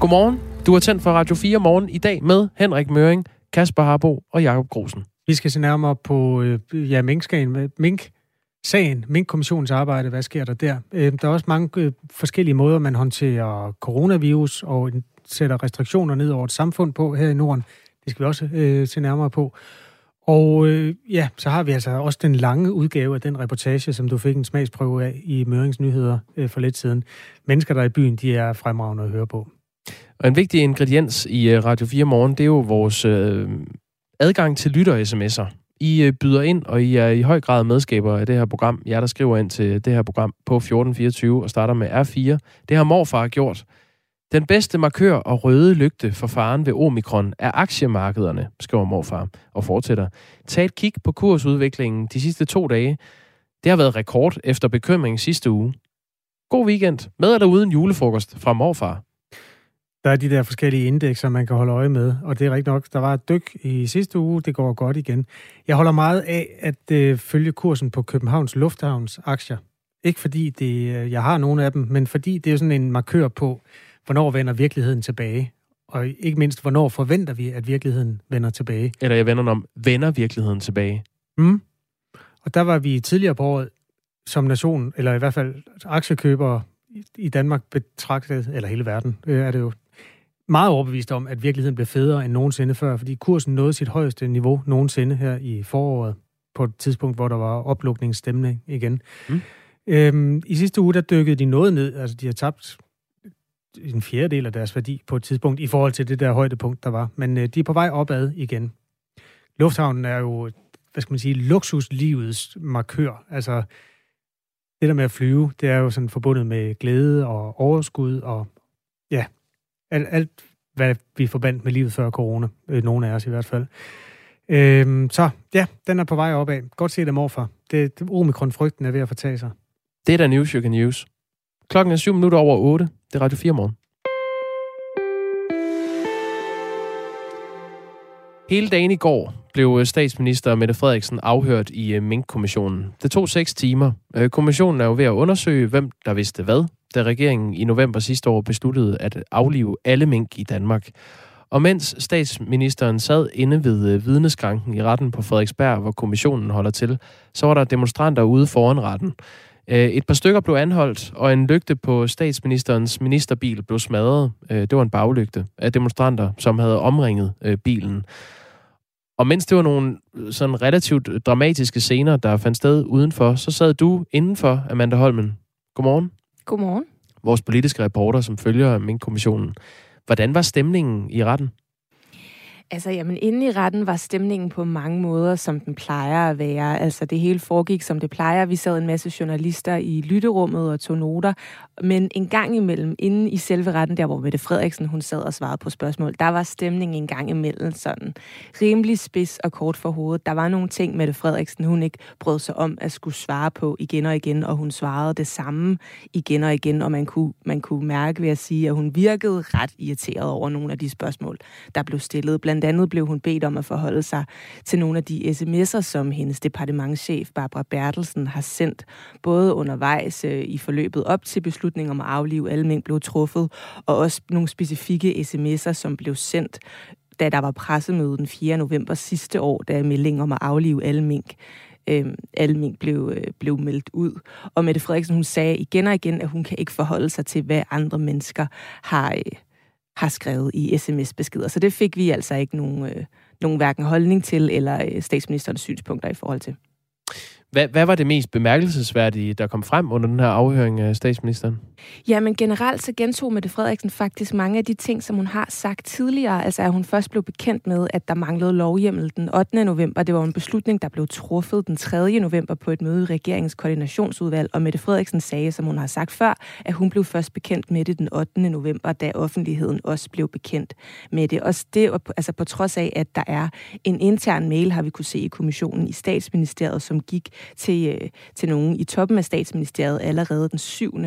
Godmorgen. Du er tændt for Radio 4 morgen i dag med Henrik Møring, Kasper Harbo og Jakob Grosen. Vi skal se nærmere på øh, ja, minkskagen med Mink sagen, Mink-kommissionens arbejde, hvad sker der der? Øh, der er også mange øh, forskellige måder, man håndterer coronavirus og sætter restriktioner ned over et samfund på her i Norden. Det skal vi også øh, se nærmere på. Og øh, ja, så har vi altså også den lange udgave af den reportage, som du fik en smagsprøve af i Mørings Nyheder øh, for lidt siden. Mennesker, der er i byen, de er fremragende at høre på. Og en vigtig ingrediens i øh, Radio 4 Morgen, det er jo vores øh, adgang til lytter-sms'er. I øh, byder ind, og I er i høj grad medskaber af det her program. Jeg der skriver ind til det her program på 1424 og starter med R4. Det har morfar gjort. Den bedste markør og røde lygte for faren ved omikron er aktiemarkederne, skriver morfar og fortsætter. Tag et kig på kursudviklingen de sidste to dage. Det har været rekord efter bekymring sidste uge. God weekend med eller uden julefrokost fra morfar. Der er de der forskellige indekser, man kan holde øje med, og det er rigtigt nok, der var et dyk i sidste uge, det går godt igen. Jeg holder meget af at øh, følge kursen på Københavns Lufthavns aktier. Ikke fordi det, øh, jeg har nogen af dem, men fordi det er sådan en markør på, hvornår vender virkeligheden tilbage. Og ikke mindst, hvornår forventer vi, at virkeligheden vender tilbage. Eller jeg vender om, vender virkeligheden tilbage? Mm. Og der var vi tidligere på året som nation, eller i hvert fald aktiekøbere i Danmark betragtet, eller hele verden, øh, er det jo meget overbevist om, at virkeligheden blev federe end nogensinde før, fordi kursen nåede sit højeste niveau nogensinde her i foråret, på et tidspunkt, hvor der var oplukningsstemning igen. Mm. Øhm, I sidste uge, der dykkede de noget ned, altså de har tabt en fjerdedel af deres værdi på et tidspunkt i forhold til det der højdepunkt, der var. Men øh, de er på vej opad igen. Lufthavnen er jo, hvad skal man sige, luksuslivets markør. Altså, det der med at flyve, det er jo sådan forbundet med glæde og overskud og ja, alt, alt hvad vi forbandt med livet før corona. Øh, nogle af os i hvert fald. Øh, så ja, den er på vej opad. Godt set af morfar. Det, det omikron-frygten er ved at fortage sig. Det er da news, you can use. Klokken er 7 minutter over 8. Det er Radio 4 morgen. Hele dagen i går blev øh, statsminister Mette Frederiksen afhørt i øh, Mink-kommissionen. Det tog seks timer. Øh, kommissionen er jo ved at undersøge, hvem der vidste hvad, da regeringen i november sidste år besluttede at aflive alle mink i Danmark. Og mens statsministeren sad inde ved øh, vidneskranken i retten på Frederiksberg, hvor kommissionen holder til, så var der demonstranter ude foran retten. Øh, et par stykker blev anholdt, og en lygte på statsministerens ministerbil blev smadret. Øh, det var en baglygte af demonstranter, som havde omringet bilen. Og mens det var nogle sådan relativt dramatiske scener, der fandt sted udenfor, så sad du indenfor, Amanda Holmen. Godmorgen. Godmorgen. Vores politiske reporter, som følger Mink-kommissionen. Hvordan var stemningen i retten? Altså, jamen, inde i retten var stemningen på mange måder, som den plejer at være. Altså, det hele foregik, som det plejer. Vi sad en masse journalister i lytterummet og tog noter. Men en gang imellem, inde i selve retten, der hvor Mette Frederiksen, hun sad og svarede på spørgsmål, der var stemningen en gang imellem sådan rimelig spids og kort for hovedet. Der var nogle ting, Mette Frederiksen, hun ikke brød sig om at skulle svare på igen og igen, og hun svarede det samme igen og igen, og man kunne, man kunne mærke ved at sige, at hun virkede ret irriteret over nogle af de spørgsmål, der blev stillet. Blandt andet blev hun bedt om at forholde sig til nogle af de sms'er, som hendes departementschef Barbara Bertelsen har sendt, både undervejs øh, i forløbet op til beslutningen om at aflive alle mink blev truffet, og også nogle specifikke sms'er, som blev sendt da der var pressemøde den 4. november sidste år, da meldingen om at aflive alle mink øh, alle mink blev, øh, blev meldt ud. Og Mette Frederiksen, hun sagde igen og igen, at hun kan ikke forholde sig til, hvad andre mennesker har, øh, har skrevet i sms-beskeder. Så det fik vi altså ikke nogen, øh, nogen hverken holdning til eller øh, statsministerens synspunkter i forhold til. Hvad, hvad var det mest bemærkelsesværdige, der kom frem under den her afhøring af statsministeren? Ja, men generelt så gentog Mette Frederiksen faktisk mange af de ting, som hun har sagt tidligere. Altså at hun først blev bekendt med, at der manglede lovhjemmel den 8. november. Det var en beslutning, der blev truffet den 3. november på et møde i regeringens koordinationsudvalg. Og Mette Frederiksen sagde, som hun har sagt før, at hun blev først bekendt med det den 8. november, da offentligheden også blev bekendt med det. Og det altså på trods af, at der er en intern mail, har vi kunne se i kommissionen i statsministeriet, som gik til, øh, til nogen i toppen af statsministeriet allerede den 7.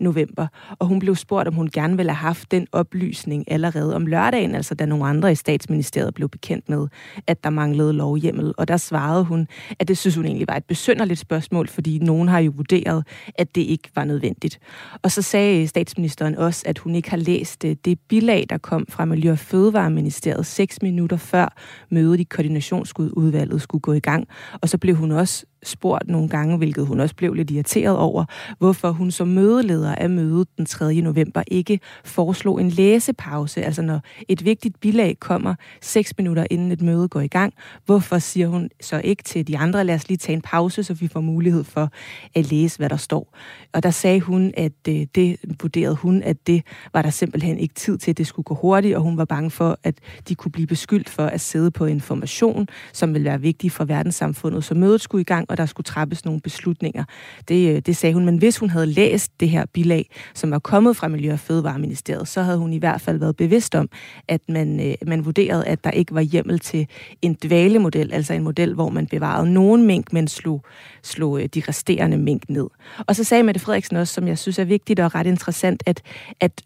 november. Og hun blev spurgt, om hun gerne ville have haft den oplysning allerede om lørdagen, altså da nogle andre i statsministeriet blev bekendt med, at der manglede lovhjemmel. Og der svarede hun, at det synes hun egentlig var et besynderligt spørgsmål, fordi nogen har jo vurderet, at det ikke var nødvendigt. Og så sagde statsministeren også, at hun ikke har læst øh, det bilag, der kom fra Miljø- og Fødevareministeriet seks minutter før mødet i koordinationsudvalget skulle gå i gang. Og så blev hun også spurgt nogle gange, hvilket hun også blev lidt irriteret over, hvorfor hun som mødeleder af mødet den 3. november ikke foreslog en læsepause. Altså når et vigtigt bilag kommer seks minutter inden et møde går i gang, hvorfor siger hun så ikke til de andre, lad os lige tage en pause, så vi får mulighed for at læse, hvad der står. Og der sagde hun, at øh, det vurderede hun, at det var der simpelthen ikke tid til, at det skulle gå hurtigt, og hun var bange for, at de kunne blive beskyldt for at sidde på information, som ville være vigtig for verdenssamfundet. Så mødet skulle i gang, og der skulle træffes nogle beslutninger. Det, øh, det sagde hun, men hvis hun havde læst det her bilag, som er kommet fra Miljø- og Fødevareministeriet, så havde hun i hvert fald været bevidst om, at man, øh, man vurderede, at der ikke var hjemmel til en dvalemodel, altså en model, hvor man bevarede nogen mink, men slog, slog øh, de resterende mink ned. Og så sagde Mette Frederiksen også, som jeg synes er vigtigt og ret interessant, at, at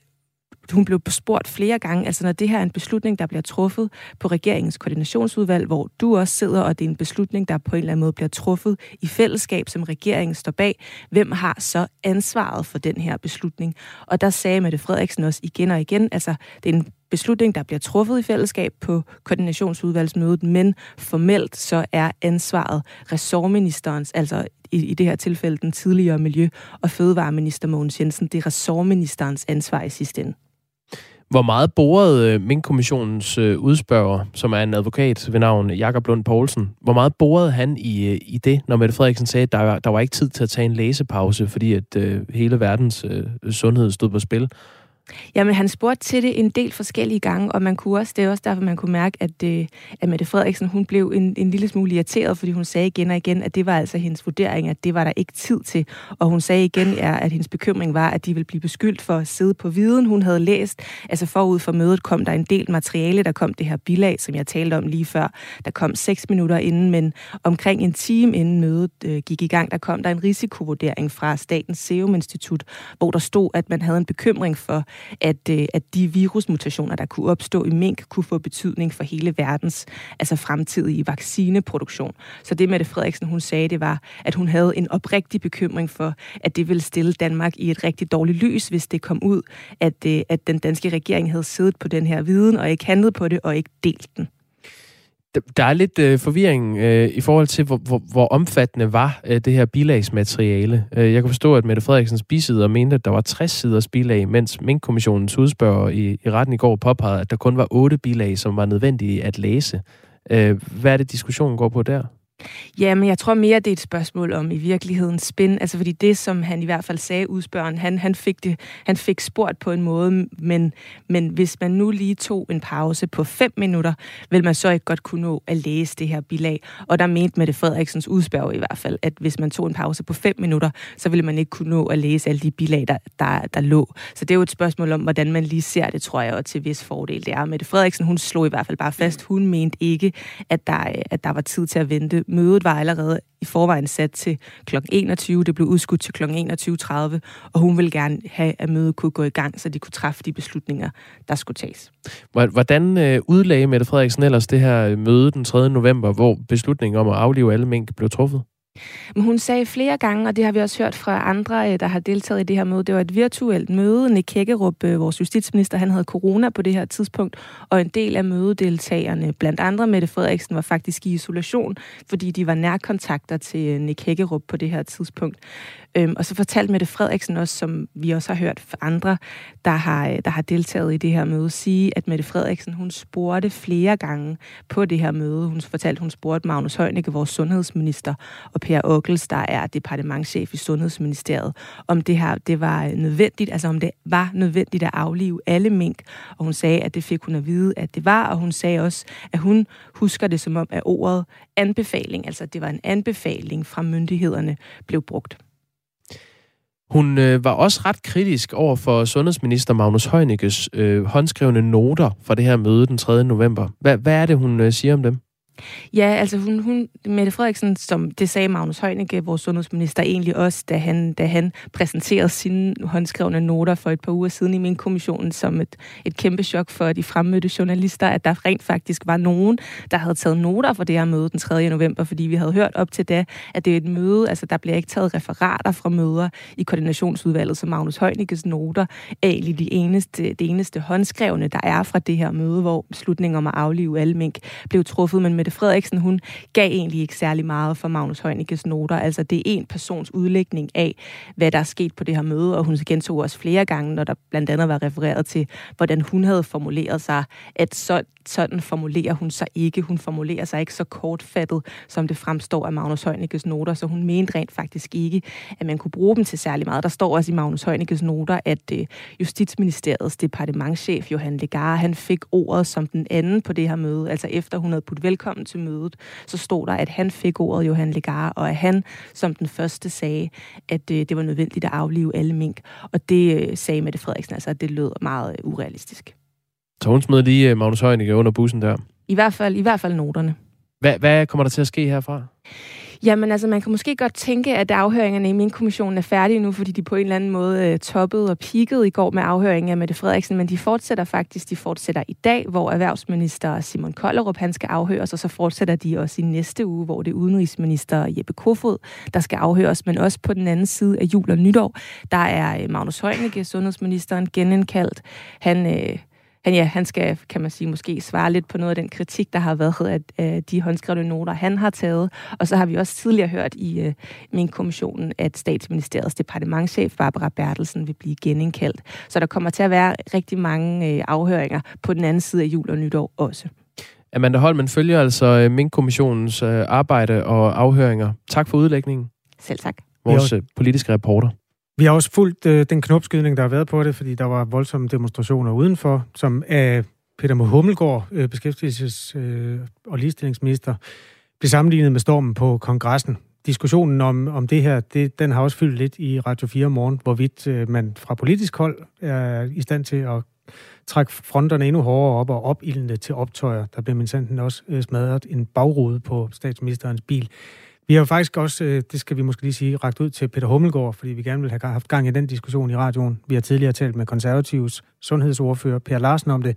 hun blev spurgt flere gange, altså når det her er en beslutning, der bliver truffet på regeringens koordinationsudvalg, hvor du også sidder, og det er en beslutning, der på en eller anden måde bliver truffet i fællesskab, som regeringen står bag, hvem har så ansvaret for den her beslutning? Og der sagde Mette Frederiksen også igen og igen, altså det er en beslutning, der bliver truffet i fællesskab på koordinationsudvalgsmødet, men formelt så er ansvaret ressortministerens, altså i, i det her tilfælde den tidligere Miljø- og Fødevareminister Mogens Jensen, det er ressortministerens ansvar i sidste ende. Hvor meget borede øh, Mink-kommissionens øh, udspørger, som er en advokat ved navn Jakob Lund Poulsen, hvor meget borede han i, øh, i det, når Mette Frederiksen sagde, at der, der var ikke tid til at tage en læsepause, fordi at øh, hele verdens øh, sundhed stod på spil? Jamen, han spurgte til det en del forskellige gange, og man kunne også, det er også derfor, man kunne mærke, at, øh, at Mette Frederiksen, hun blev en, en lille smule irriteret, fordi hun sagde igen og igen, at det var altså hendes vurdering, at det var der ikke tid til. Og hun sagde igen, ja, at hendes bekymring var, at de ville blive beskyldt for at sidde på viden, hun havde læst. Altså forud for mødet kom der en del materiale, der kom det her bilag, som jeg talte om lige før. Der kom seks minutter inden, men omkring en time inden mødet øh, gik i gang, der kom der en risikovurdering fra Statens Serum Institut, hvor der stod, at man havde en bekymring for, at, øh, at de virusmutationer, der kunne opstå i mink, kunne få betydning for hele verdens altså fremtidige vaccineproduktion. Så det Mette Frederiksen, hun sagde, det var, at hun havde en oprigtig bekymring for, at det ville stille Danmark i et rigtig dårligt lys, hvis det kom ud, at, øh, at den danske regering havde siddet på den her viden og ikke handlet på det og ikke delt den der er lidt øh, forvirring øh, i forhold til, hvor, hvor, hvor omfattende var øh, det her bilagsmateriale. Øh, jeg kan forstå, at Mette Frederiksens bisider mente, at der var 60 siders bilag, mens Mink-kommissionens udspørger i, i retten i går påpegede, at der kun var 8 bilag, som var nødvendige at læse. Øh, hvad er det, diskussionen går på der? Ja, men jeg tror mere, det er et spørgsmål om i virkeligheden spin. Altså fordi det, som han i hvert fald sagde, udspørgen, han, han, fik det, han fik spurgt på en måde, men, men hvis man nu lige tog en pause på fem minutter, vil man så ikke godt kunne nå at læse det her bilag. Og der mente Mette Frederiksens udspørg i hvert fald, at hvis man tog en pause på fem minutter, så ville man ikke kunne nå at læse alle de bilag, der, der, der lå. Så det er jo et spørgsmål om, hvordan man lige ser det, tror jeg, og til vis fordel. Det er Mette Frederiksen, hun slog i hvert fald bare fast, hun mente ikke, at der, at der var tid til at vente mødet var allerede i forvejen sat til kl. 21. Det blev udskudt til kl. 21.30, og hun ville gerne have, at mødet kunne gå i gang, så de kunne træffe de beslutninger, der skulle tages. Hvordan øh, udlagde Mette Frederiksen ellers det her øh, møde den 3. november, hvor beslutningen om at aflive alle mink blev truffet? Men hun sagde flere gange, og det har vi også hørt fra andre, øh, der har deltaget i det her møde, det var et virtuelt møde. Nick Hækkerup, øh, vores justitsminister, han havde corona på det her tidspunkt, og en del af mødedeltagerne, blandt andre Mette Frederiksen, var faktisk i isolation, fordi de var nærkontakter til øh, Nick Hækkerup på det her tidspunkt. Øhm, og så fortalte Mette Frederiksen også, som vi også har hørt fra andre, der har, øh, der har deltaget i det her møde, sige, at Mette Frederiksen, hun spurgte flere gange på det her møde. Hun fortalte, hun spurgte Magnus Heunicke, vores sundhedsminister, og Per Ockels, der er departementchef i Sundhedsministeriet, om det her det var nødvendigt, altså om det var nødvendigt at aflive alle mink. Og hun sagde, at det fik hun at vide, at det var, og hun sagde også, at hun husker det som om, at ordet anbefaling, altså det var en anbefaling fra myndighederne, blev brugt. Hun øh, var også ret kritisk over for sundhedsminister Magnus Heunickes øh, håndskrevne noter fra det her møde den 3. november. Hvad, hvad er det, hun øh, siger om dem? Ja, altså hun, hun, Mette Frederiksen, som det sagde Magnus Heunicke, vores sundhedsminister, egentlig også, da han, da han præsenterede sine håndskrevne noter for et par uger siden i min kommission som et, et kæmpe chok for de fremmødte journalister, at der rent faktisk var nogen, der havde taget noter for det her møde den 3. november, fordi vi havde hørt op til da, at det er et møde, altså der bliver ikke taget referater fra møder i koordinationsudvalget, så Magnus Heunickes noter er egentlig de eneste, det eneste håndskrevne, der er fra det her møde, hvor beslutningen om at aflive alle mink blev truffet, men Mette Frederiksen, hun gav egentlig ikke særlig meget for Magnus Heunickes noter. Altså, det er en persons udlægning af, hvad der er sket på det her møde, og hun gentog også flere gange, når der blandt andet var refereret til, hvordan hun havde formuleret sig, at så, sådan formulerer hun sig ikke. Hun formulerer sig ikke så kortfattet, som det fremstår af Magnus Heunickes noter, så hun mente rent faktisk ikke, at man kunne bruge dem til særlig meget. Der står også i Magnus Heunickes noter, at øh, Justitsministeriets departementschef Johan Legare, han fik ordet som den anden på det her møde, altså efter hun havde puttet velkommen til mødet, så stod der, at han fik ordet Johan Legar, og at han som den første sagde, at øh, det var nødvendigt at aflive alle mink. Og det øh, sagde Mette Frederiksen, altså at det lød meget urealistisk. Så hun smed lige Magnus Heunicke under bussen der? I hvert fald, i hvert fald noterne. Hvad, hvad kommer der til at ske herfra? Jamen altså, man kan måske godt tænke, at afhøringerne i min kommission er færdige nu, fordi de på en eller anden måde øh, toppede og peakede i går med afhøringen af Mette Frederiksen, men de fortsætter faktisk, de fortsætter i dag, hvor erhvervsminister Simon Kollerup, han skal afhøres, og så fortsætter de også i næste uge, hvor det er udenrigsminister Jeppe Kofod, der skal afhøres, men også på den anden side af jul og nytår, der er øh, Magnus Heunicke, sundhedsministeren, genindkaldt. Han... øh, han, ja, han skal, kan man sige, måske svare lidt på noget af den kritik, der har været af, af de håndskrevne noter, han har taget. Og så har vi også tidligere hørt i uh, min kommissionen, at statsministeriets departementchef Barbara Bertelsen vil blive genindkaldt. Så der kommer til at være rigtig mange uh, afhøringer på den anden side af jul og nytår også. Amanda Holmen følger altså uh, Mink-kommissionens uh, arbejde og afhøringer. Tak for udlægningen. Selv tak. Vores uh, politiske reporter. Vi har også fulgt øh, den knopskydning, der har været på det, fordi der var voldsomme demonstrationer udenfor, som af Peter Hummelgaard, øh, beskæftigelses- øh, og ligestillingsminister, blev sammenlignet med stormen på kongressen. Diskussionen om, om det her, det, den har også fyldt lidt i Radio 4 morgen, hvorvidt øh, man fra politisk hold er i stand til at trække fronterne endnu hårdere op og opildne til optøjer. Der blev min også øh, smadret en bagrude på statsministerens bil. Vi har faktisk også, øh, det skal vi måske lige sige, ragt ud til Peter Hummelgaard, fordi vi gerne vil have haft gang i den diskussion i radioen. Vi har tidligere talt med konservativs sundhedsordfører Per Larsen om det,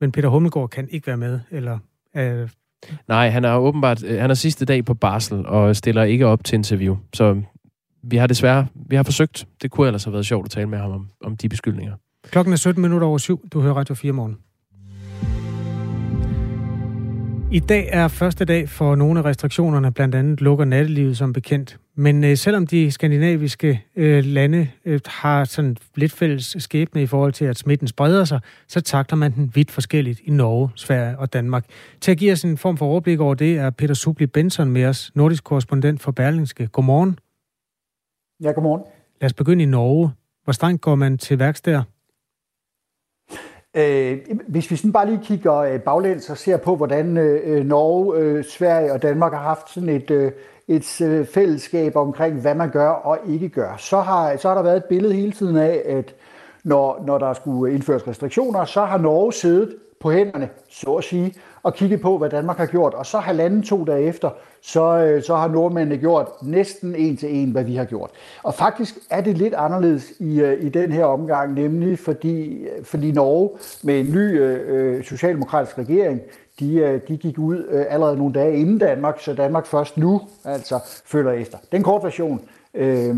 men Peter Hummelgaard kan ikke være med, eller... Øh... Nej, han er åbenbart, øh, han er sidste dag på barsel og stiller ikke op til interview, så vi har desværre, vi har forsøgt. Det kunne ellers have været sjovt at tale med ham om, om de beskyldninger. Klokken er 17 minutter over syv. Du hører Radio 4 morgen. I dag er første dag for nogle af restriktionerne, blandt andet lukker nattelivet som bekendt. Men øh, selvom de skandinaviske øh, lande øh, har sådan lidt fælles skæbne i forhold til, at smitten spreder sig, så takler man den vidt forskelligt i Norge, Sverige og Danmark. Til at give os en form for overblik over det, er Peter Subli Benson med os, nordisk korrespondent for Berlingske. Godmorgen. Ja, godmorgen. Lad os begynde i Norge. Hvor strengt går man til værks der? Øh, hvis vi sådan bare lige kigger øh, baglæns og ser på, hvordan øh, øh, Norge, øh, Sverige og Danmark har haft sådan et, øh, et øh, fællesskab omkring, hvad man gør og ikke gør, så har, så har der været et billede hele tiden af, at når, når der skulle indføres restriktioner, så har Norge siddet på hænderne, så at sige, og kigget på, hvad Danmark har gjort. Og så halvanden to dage efter, så, øh, så har nordmændene gjort næsten en til en, hvad vi har gjort. Og faktisk er det lidt anderledes i, øh, i den her omgang, nemlig fordi, øh, fordi Norge med en ny øh, socialdemokratisk regering, de, de gik ud øh, allerede nogle dage inden Danmark, så Danmark først nu altså følger efter. Den kort version. Øh,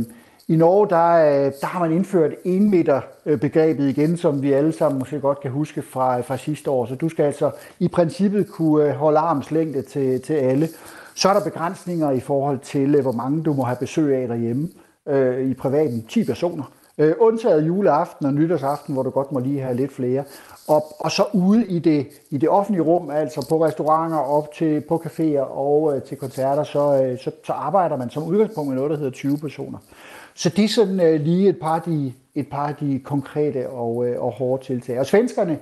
i Norge, der, øh, der har man indført en meter begrebet igen, som vi alle sammen måske godt kan huske fra, fra sidste år. Så du skal altså i princippet kunne øh, holde holde armslængde til, til alle. Så er der begrænsninger i forhold til, øh, hvor mange du må have besøg af derhjemme øh, i privaten. 10 personer. Øh, undtaget juleaften og nytårsaften, hvor du godt må lige have lidt flere. Og, og så ude i det, i det offentlige rum, altså på restauranter, op til på caféer og øh, til koncerter, så, øh, så, så arbejder man som udgangspunkt med noget, der hedder 20 personer. Så det er sådan øh, lige et par, af de, et par af de konkrete og, øh, og hårde tiltag. Og svenskerne,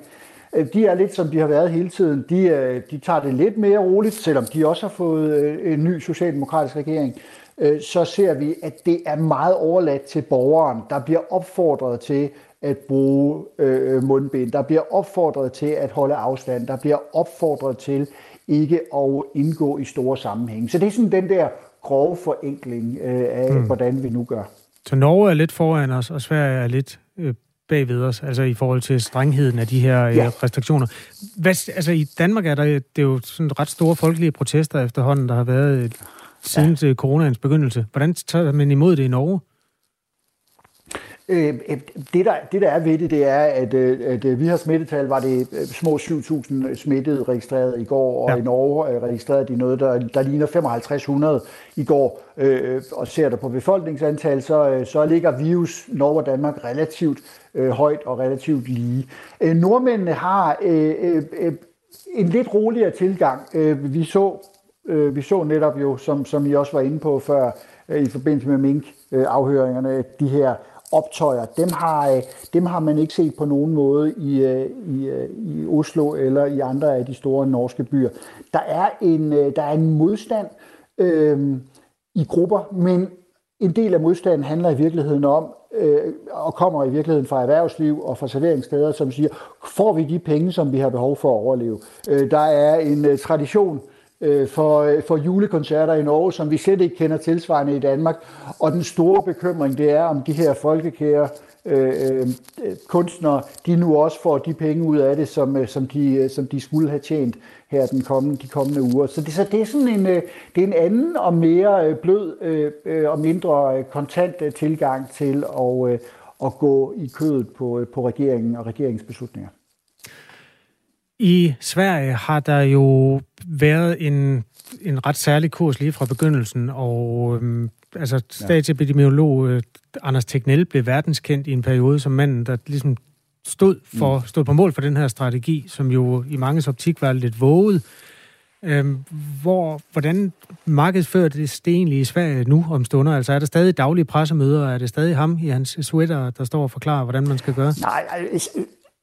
øh, de er lidt som de har været hele tiden. De, øh, de tager det lidt mere roligt, selvom de også har fået øh, en ny socialdemokratisk regering. Øh, så ser vi, at det er meget overladt til borgeren, der bliver opfordret til at bruge øh, mundbind. Der bliver opfordret til at holde afstand. Der bliver opfordret til ikke at indgå i store sammenhænge. Så det er sådan den der grove forenkling øh, af, mm. hvordan vi nu gør. Så Norge er lidt foran os, og Sverige er lidt øh, bagved os, altså i forhold til strengheden af de her øh, ja. restriktioner. Hvad, altså i Danmark er der det er jo sådan ret store folkelige protester efterhånden, der har været øh, siden ja. coronaens begyndelse. Hvordan tager man imod det i Norge? Øh, det, der, det, der er ved det, det er, at, øh, at øh, vi har smittetal, var det øh, små 7.000 smittede registreret i går, og ja. i Norge registrerede de noget, der, der ligner 5500 i går. Og ser der på befolkningsantal, så, så ligger virus Norge og Danmark relativt øh, højt og relativt lige. nordmændene har øh, øh, en lidt roligere tilgang. Øh, vi så øh, vi så netop jo, som, som I også var inde på før, øh, i forbindelse med mink-afhøringerne, de her optøjer, dem har, øh, dem har man ikke set på nogen måde i, øh, i, øh, i Oslo eller i andre af de store norske byer. Der er en, der er en modstand øh, i grupper, men en del af modstanden handler i virkeligheden om, øh, og kommer i virkeligheden fra erhvervsliv og fra serveringssteder, som siger, får vi de penge, som vi har behov for at overleve? Øh, der er en øh, tradition øh, Øh, øh, for julekoncerter i Norge, som vi slet ikke kender tilsvarende i Danmark. Og den store bekymring, det er, om de her folkekære øh, øh kunstnere, de nu også får de penge ud af det, som, øh, som, de, som de skulle have tjent her den kommende, de kommende uger. Så det, så det er sådan en, det er en anden og mere blød øh, og mindre kontant tilgang til at, at gå i kødet på, på regeringen og regeringsbeslutninger. I Sverige har der jo været en, en ret særlig kurs lige fra begyndelsen, og øhm, altså statsepidemiolog øh, Anders Tegnell blev verdenskendt i en periode som manden, der ligesom stod, for, mm. stod på mål for den her strategi, som jo i mange optik var lidt våget. Øhm, hvor, hvordan markedsfører det det egentlig i Sverige nu om stunder? Altså er der stadig daglige pressemøder, er det stadig ham i hans sweater, der står og forklarer, hvordan man skal gøre? Nej,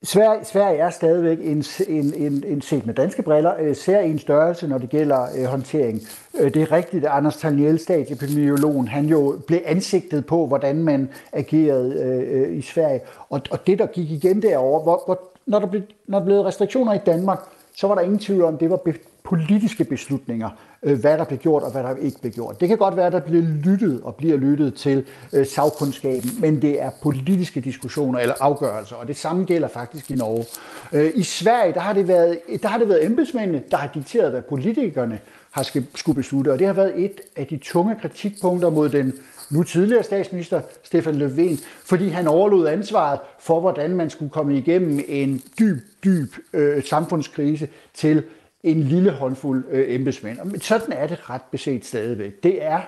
Sverige, Sverige er stadigvæk en, en, en, en set med danske briller, øh, ser en størrelse, når det gælder øh, håndtering. Øh, det er rigtigt, at Anders Taniel, statsepidemiologen, han jo blev ansigtet på, hvordan man agerede øh, i Sverige. Og, og det, der gik igen derover, hvor, hvor, når, der blev, når der blev restriktioner i Danmark, så var der ingen tvivl om, at det var politiske beslutninger, øh, hvad der blev gjort og hvad der ikke blev gjort. Det kan godt være, at der bliver lyttet og bliver lyttet til øh, sagkundskaben, men det er politiske diskussioner eller afgørelser, og det samme gælder faktisk i Norge. Øh, I Sverige, der har det været, der har det været embedsmændene, der har dikteret, hvad politikerne har skulle beslutte, og det har været et af de tunge kritikpunkter mod den nu tidligere statsminister Stefan Löfven, fordi han overlod ansvaret for, hvordan man skulle komme igennem en dyb, dyb øh, samfundskrise til en lille håndfuld øh, embedsmænd. Men sådan er det ret beset stadigvæk. Det er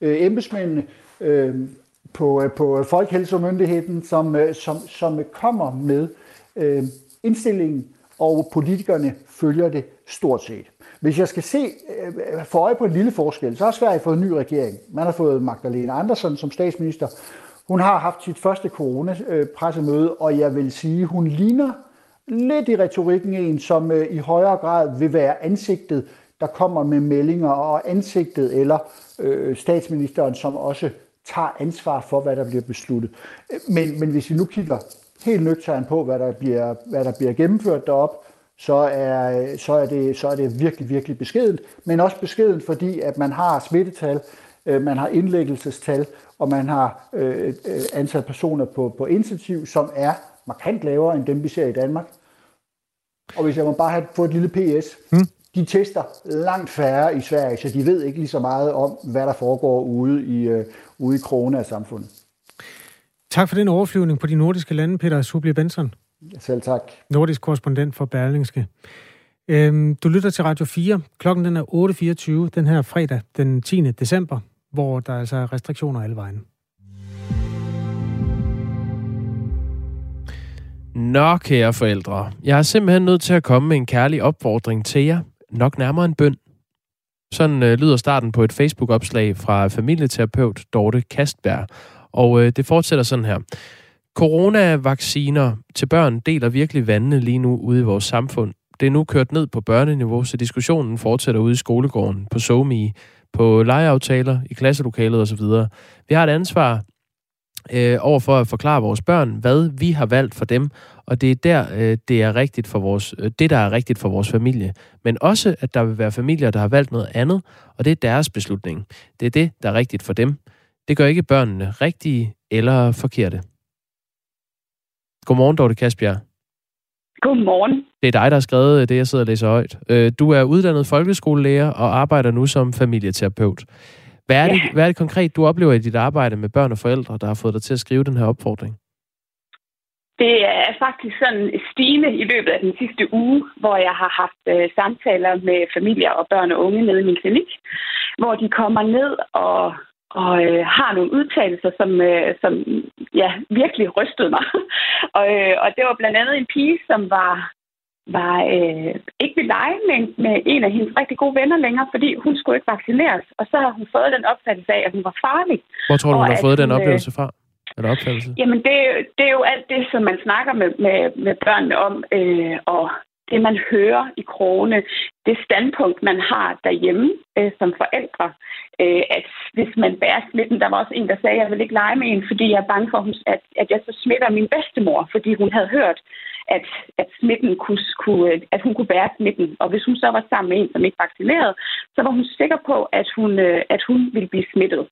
øh, embedsmændene øh, på, øh, på Folkehelsemyndigheden, som, øh, som, som kommer med øh, indstillingen, og politikerne følger det stort set. Hvis jeg skal se øh, for øje på en lille forskel, så har Sverige fået en ny regering. Man har fået Magdalena Andersson som statsminister. Hun har haft sit første coronapressemøde, og jeg vil sige, hun ligner lidt i retorikken en, som øh, i højere grad vil være ansigtet, der kommer med meldinger, og ansigtet eller øh, statsministeren, som også tager ansvar for, hvad der bliver besluttet. Men, men hvis vi nu kigger helt nøgteren på, hvad der bliver, hvad der bliver gennemført derop, så er, så, er det, så er det virkelig, virkelig beskedent. Men også beskedent, fordi at man har smittetal, øh, man har indlæggelsestal, og man har øh, øh antal personer på, på intensiv, som er markant lavere end dem, vi ser i Danmark. Og hvis jeg må bare have, få et lille PS, hmm? de tester langt færre i Sverige, så de ved ikke lige så meget om, hvad der foregår ude i, øh, ude i corona-samfundet. Tak for den overflyvning på de nordiske lande, Peter Subli Benson. Selv tak. Nordisk korrespondent for Berlingske. Øhm, du lytter til Radio 4. Klokken den er 8.24 den her fredag, den 10. december, hvor der altså er restriktioner alle vejen. Nå, kære forældre. Jeg er simpelthen nødt til at komme med en kærlig opfordring til jer. Nok nærmere en bøn. Sådan øh, lyder starten på et Facebook-opslag fra familieterapeut Dorte Kastberg. Og øh, det fortsætter sådan her. Coronavacciner til børn deler virkelig vandene lige nu ude i vores samfund. Det er nu kørt ned på børneniveau, så diskussionen fortsætter ude i skolegården, på SoMe, på legeaftaler, i klasselokalet osv. Vi har et ansvar øh, over for at forklare vores børn, hvad vi har valgt for dem, og det er der, øh, det er rigtigt for vores, øh, det, der er rigtigt for vores familie. Men også, at der vil være familier, der har valgt noget andet, og det er deres beslutning. Det er det, der er rigtigt for dem. Det gør ikke børnene rigtige eller forkerte. Godmorgen, Dorte Kasbjerg. Godmorgen. Det er dig, der har skrevet det, jeg sidder og læser højt. Øh, du er uddannet folkeskolelærer og arbejder nu som familieterapeut. Hvad er, ja. det, hvad er det konkret, du oplever i dit arbejde med børn og forældre, der har fået dig til at skrive den her opfordring? Det er faktisk sådan stigende i løbet af den sidste uge, hvor jeg har haft øh, samtaler med familier og børn og unge nede i min klinik, hvor de kommer ned og og øh, har nogle udtalelser, som, øh, som ja, virkelig rystede mig. og, øh, og det var blandt andet en pige, som var, var øh, ikke ved lege med, med en af hendes rigtig gode venner længere, fordi hun skulle ikke vaccineres. Og så har hun fået den opfattelse af, at hun var farlig. Hvor tror du, hun har fået den øh, oplevelse fra? Eller opfattelse? Jamen, det, det er jo alt det, som man snakker med, med, med børnene om, øh, og det, man hører i krogene, det standpunkt, man har derhjemme øh, som forældre, øh, at hvis man bærer smitten, der var også en, der sagde, at jeg vil ikke lege med en, fordi jeg er bange for, at, at jeg så smitter min bedstemor, fordi hun havde hørt, at, at smitten kunne, kunne, at hun kunne bære smitten. Og hvis hun så var sammen med en, som ikke vaccineret, så var hun sikker på, at hun, øh, at hun ville blive smittet.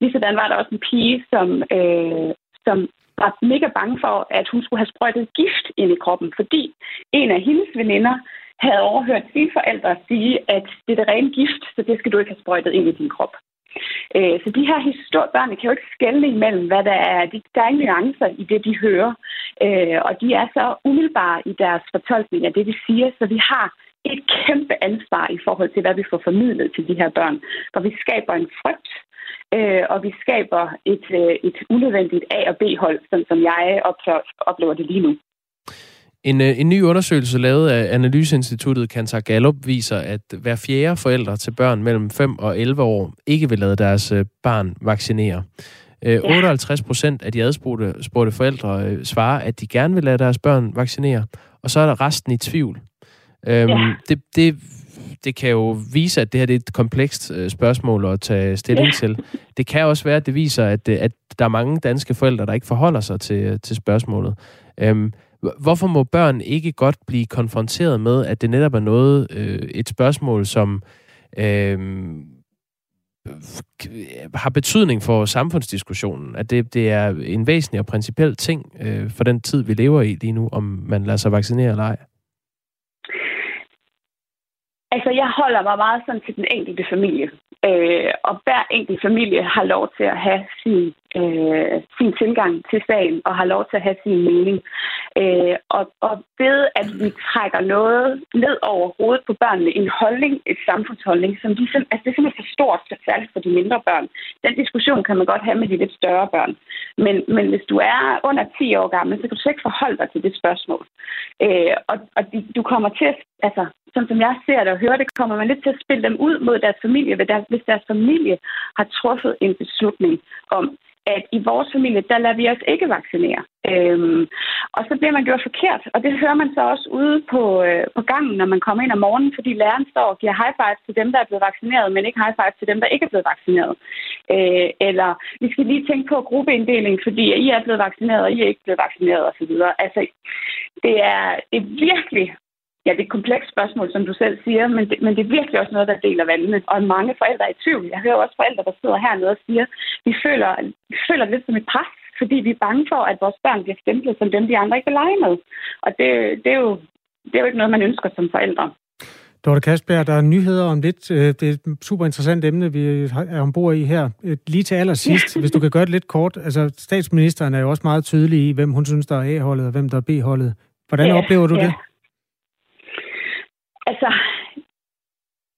Ligesådan var der også en pige, som, øh, som var mega bange for, at hun skulle have sprøjtet gift ind i kroppen, fordi en af hendes veninder havde overhørt sine forældre sige, at det er det rene gift, så det skal du ikke have sprøjtet ind i din krop. Øh, så de her historier, børn kan jo ikke skælde imellem, hvad der er. Der er ingen nuancer i det, de hører. Øh, og de er så umiddelbare i deres fortolkning af det, de siger, så vi har et kæmpe ansvar i forhold til, hvad vi får formidlet til de her børn. For vi skaber en frygt øh, og vi skaber et, øh, et unødvendigt A- og B-hold, sådan som jeg oplever det lige nu. En, øh, en ny undersøgelse lavet af Analyseinstituttet Kantar Gallup viser, at hver fjerde forældre til børn mellem 5 og 11 år ikke vil lade deres øh, barn vaccinere. Ja. 58 procent af de adspurgte spurgte forældre svarer, at de gerne vil lade deres børn vaccinere, og så er der resten i tvivl. Øhm, ja. det, det det kan jo vise, at det her det er et komplekst øh, spørgsmål at tage stilling ja. til. Det kan også være, at det viser, at, øh, at der er mange danske forældre, der ikke forholder sig til, øh, til spørgsmålet. Øhm, hvorfor må børn ikke godt blive konfronteret med, at det netop er noget, øh, et spørgsmål, som øh, har betydning for samfundsdiskussionen, at det, det er en væsentlig og principiel ting øh, for den tid, vi lever i lige nu, om man lader sig vaccinere eller ej? Altså, jeg holder mig meget sådan til den enkelte familie. Øh, og hver enkelt familie har lov til at have sin, øh, sin tilgang til sagen, og har lov til at have sin mening. Øh, og, og ved, at vi trækker noget ned over hovedet på børnene, en holdning, et samfundsholdning, som de, altså det er simpelthen for stort, særligt for de mindre børn. Den diskussion kan man godt have med de lidt større børn. Men, men hvis du er under 10 år gammel, så kan du slet ikke forholde dig til det spørgsmål. Øh, og og de, du kommer til at, altså, som, som jeg ser det og hører det, kommer man lidt til at spille dem ud mod deres familie, hvis deres familie har truffet en beslutning om, at i vores familie, der lader vi os ikke vaccinere. Øhm, og så bliver man gjort forkert, og det hører man så også ude på, øh, på gangen, når man kommer ind om morgenen, fordi læreren står og giver high five til dem, der er blevet vaccineret, men ikke high five til dem, der ikke er blevet vaccineret. Øh, eller vi skal lige tænke på gruppeinddeling, fordi I er blevet vaccineret, og I er ikke blevet vaccineret osv. Altså, det er, det er virkelig Ja, det er et komplekst spørgsmål, som du selv siger, men det, men det er virkelig også noget, der deler vandene. Og mange forældre er i tvivl. Jeg hører også forældre, der sidder hernede og siger, vi føler, vi føler lidt som et pres, fordi vi er bange for, at vores børn bliver stemplet som dem, de andre ikke vil lege med. Og det, det, er jo, det er jo ikke noget, man ønsker som forældre. Dorte Kasper, der er nyheder om lidt. Øh, det er et super interessant emne, vi er ombord i her. Øh, lige til allersidst, hvis du kan gøre det lidt kort. Altså, statsministeren er jo også meget tydelig i, hvem hun synes, der er A-holdet og hvem der er B-holdet. Hvordan ja, oplever du ja. det? Altså,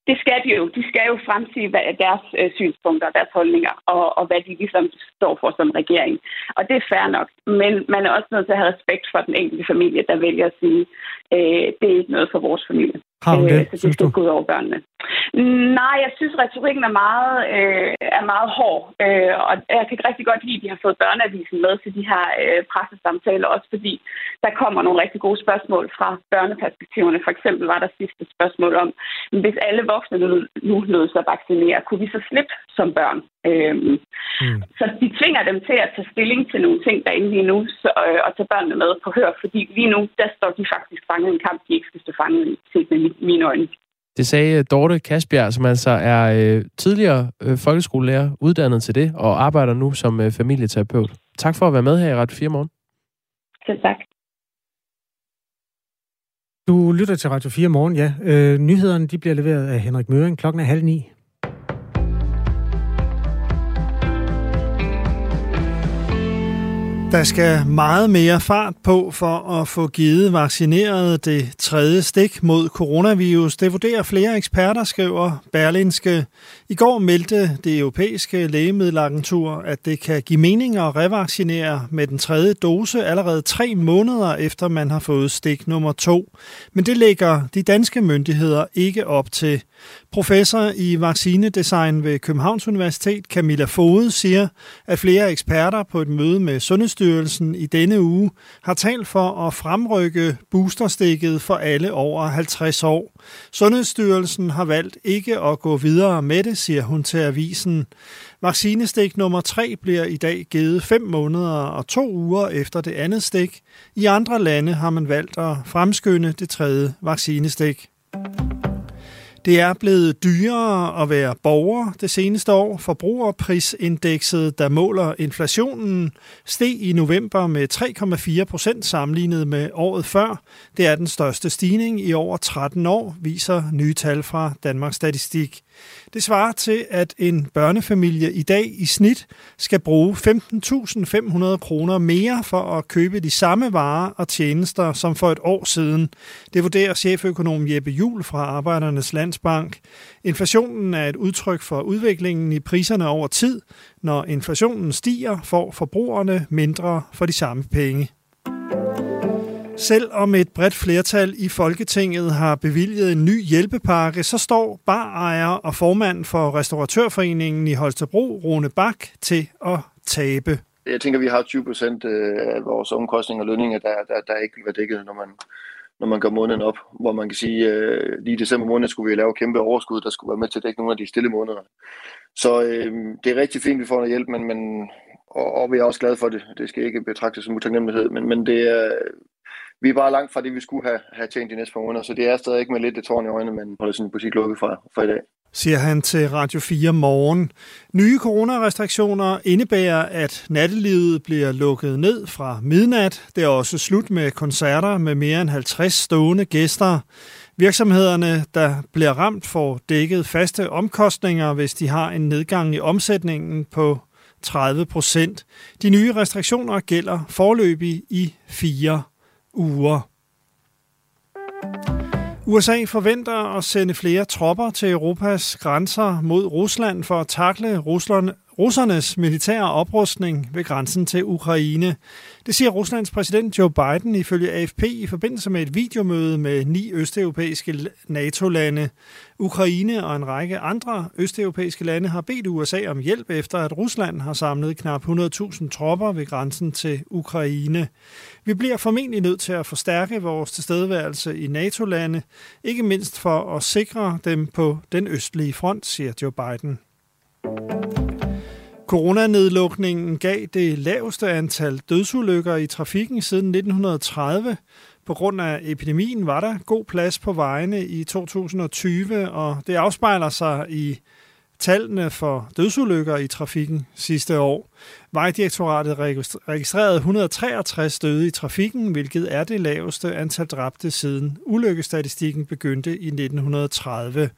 det skal de jo. De skal jo fremsige deres øh, synspunkter, deres holdninger, og, og hvad de ligesom står for som regering. Og det er fair nok. Men man er også nødt til at have respekt for den enkelte familie, der vælger at sige, øh, det er ikke noget for vores familie. Har hun det, øh, så det skal gå ud over børnene. Nej, jeg synes, retorikken er meget, øh, er meget hård, øh, og jeg kan rigtig godt lide, at de har fået børneavisen med til de her øh, pressesamtaler, også fordi der kommer nogle rigtig gode spørgsmål fra børneperspektiverne. For eksempel var der sidste spørgsmål om, hvis alle voksne nu lød sig vaccinere, kunne vi så slippe som børn? Øhm, mm. Så de tvinger dem til at tage stilling til nogle ting, der er inde lige nu, så, øh, og tage børnene med på hør, fordi lige nu, der står de faktisk fanget i en kamp, de ikke skal stå fanget i, set med mine øjne. Det sagde øh, Dorte Kasbjerg, som altså er øh, tidligere øh, folkeskolelærer, uddannet til det, og arbejder nu som øh, familieterapeut. Tak for at være med her i Ret 4 morgen. Selv tak. Du lytter til Radio 4 morgen, ja. Øh, nyhederne de bliver leveret af Henrik Møring. Klokken er halv ni. Der skal meget mere fart på for at få givet vaccineret det tredje stik mod coronavirus. Det vurderer flere eksperter, skriver Berlinske. I går meldte det europæiske lægemiddelagentur, at det kan give mening at revaccinere med den tredje dose allerede tre måneder efter man har fået stik nummer to. Men det lægger de danske myndigheder ikke op til. Professor i vaccinedesign ved Københavns Universitet, Camilla Fode, siger, at flere eksperter på et møde med Sundhedsstyrelsen i denne uge har talt for at fremrykke boosterstikket for alle over 50 år. Sundhedsstyrelsen har valgt ikke at gå videre med det, siger hun til avisen. Vaccinestik nummer 3 bliver i dag givet 5 måneder og to uger efter det andet stik. I andre lande har man valgt at fremskynde det tredje vaccinestik. Det er blevet dyrere at være borger det seneste år. Forbrugerprisindekset, der måler inflationen, steg i november med 3,4 procent sammenlignet med året før. Det er den største stigning i over 13 år, viser nye tal fra Danmarks Statistik. Det svarer til, at en børnefamilie i dag i snit skal bruge 15.500 kroner mere for at købe de samme varer og tjenester som for et år siden. Det vurderer cheføkonom Jeppe Jul fra Arbejdernes Landsbank. Inflationen er et udtryk for udviklingen i priserne over tid. Når inflationen stiger, får forbrugerne mindre for de samme penge. Selvom et bredt flertal i Folketinget har bevilget en ny hjælpepakke, så står barejer og formand for Restauratørforeningen i Holstebro, Rune Bak, til at tabe. Jeg tænker, vi har 20 procent øh, af vores omkostninger og lønninger, der, der, der ikke vil være dækket, når man, når man gør måneden op. Hvor man kan sige, øh, lige i december måned skulle vi lave kæmpe overskud, der skulle være med til at dække nogle af de stille måneder. Så øh, det er rigtig fint, at vi får noget hjælp, men, men og, og vi er også glade for det. Det skal ikke betragtes som utaknemmelighed, men, men det er, vi er bare langt fra det, vi skulle have, have tjent de næste par måneder, så det er stadig ikke med lidt det tårn i øjnene, men holder sin butik lukket for, for i dag siger han til Radio 4 morgen. Nye coronarestriktioner indebærer, at nattelivet bliver lukket ned fra midnat. Det er også slut med koncerter med mere end 50 stående gæster. Virksomhederne, der bliver ramt, får dækket faste omkostninger, hvis de har en nedgang i omsætningen på 30 procent. De nye restriktioner gælder forløbig i fire uger. USA forventer at sende flere tropper til Europas grænser mod Rusland for at takle Rusland, russernes militære oprustning ved grænsen til Ukraine. Det siger Ruslands præsident Joe Biden ifølge AFP i forbindelse med et videomøde med ni østeuropæiske NATO-lande. Ukraine og en række andre østeuropæiske lande har bedt USA om hjælp efter, at Rusland har samlet knap 100.000 tropper ved grænsen til Ukraine. Vi bliver formentlig nødt til at forstærke vores tilstedeværelse i NATO-lande, ikke mindst for at sikre dem på den østlige front, siger Joe Biden. Coronanedlukningen gav det laveste antal dødsulykker i trafikken siden 1930. På grund af epidemien var der god plads på vejene i 2020, og det afspejler sig i tallene for dødsulykker i trafikken sidste år. Vejdirektoratet registrerede 163 døde i trafikken, hvilket er det laveste antal dræbte siden ulykkestatistikken begyndte i 1930.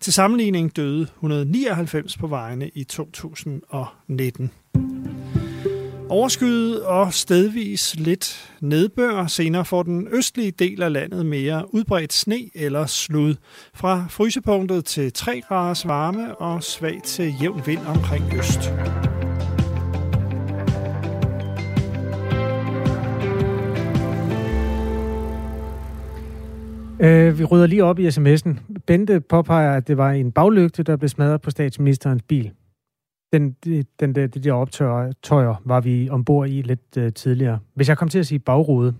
Til sammenligning døde 199 på vejene i 2019. Overskyet og stedvis lidt nedbør. Senere får den østlige del af landet mere udbredt sne eller slud. Fra frysepunktet til 3 graders varme og svag til jævn vind omkring øst. Øh, vi rydder lige op i sms'en. Bente påpeger, at det var en baglygte, der blev smadret på statsministerens bil. Den, den, der, de der optøjer var vi ombord i lidt øh, tidligere. Hvis jeg kom til at sige bagrude,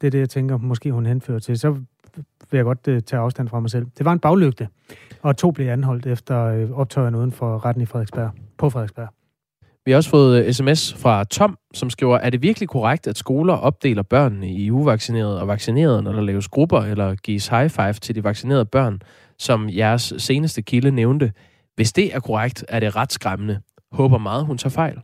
det er det, jeg tænker, måske hun henfører til, så vil jeg godt øh, tage afstand fra mig selv. Det var en baglygte, og to blev anholdt efter øh, optøjerne uden for retten i Frederiksberg, på Frederiksberg. Vi har også fået øh, sms fra Tom, som skriver, er det virkelig korrekt, at skoler opdeler børnene i uvaccinerede og vaccinerede, når der laves grupper eller gives high five til de vaccinerede børn, som jeres seneste kilde nævnte? Hvis det er korrekt, er det ret skræmmende. Håber meget, hun tager fejl.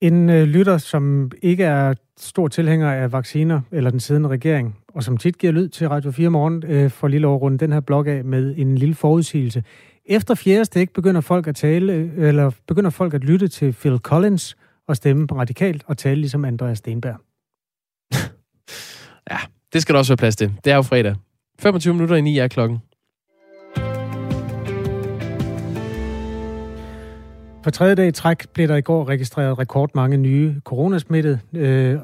En øh, lytter, som ikke er stor tilhænger af vacciner eller den siddende regering, og som tit giver lyd til Radio 4 morgen, øh, for lille overrunde den her blog af med en lille forudsigelse. Efter fjerde stik begynder folk at tale, eller begynder folk at lytte til Phil Collins og stemme radikalt og tale ligesom Andreas Stenberg. ja, det skal der også være plads til. Det er jo fredag. 25 minutter i 9 er klokken. For tredje dag i træk blev der i går registreret rekordmange nye coronasmittede. Øh,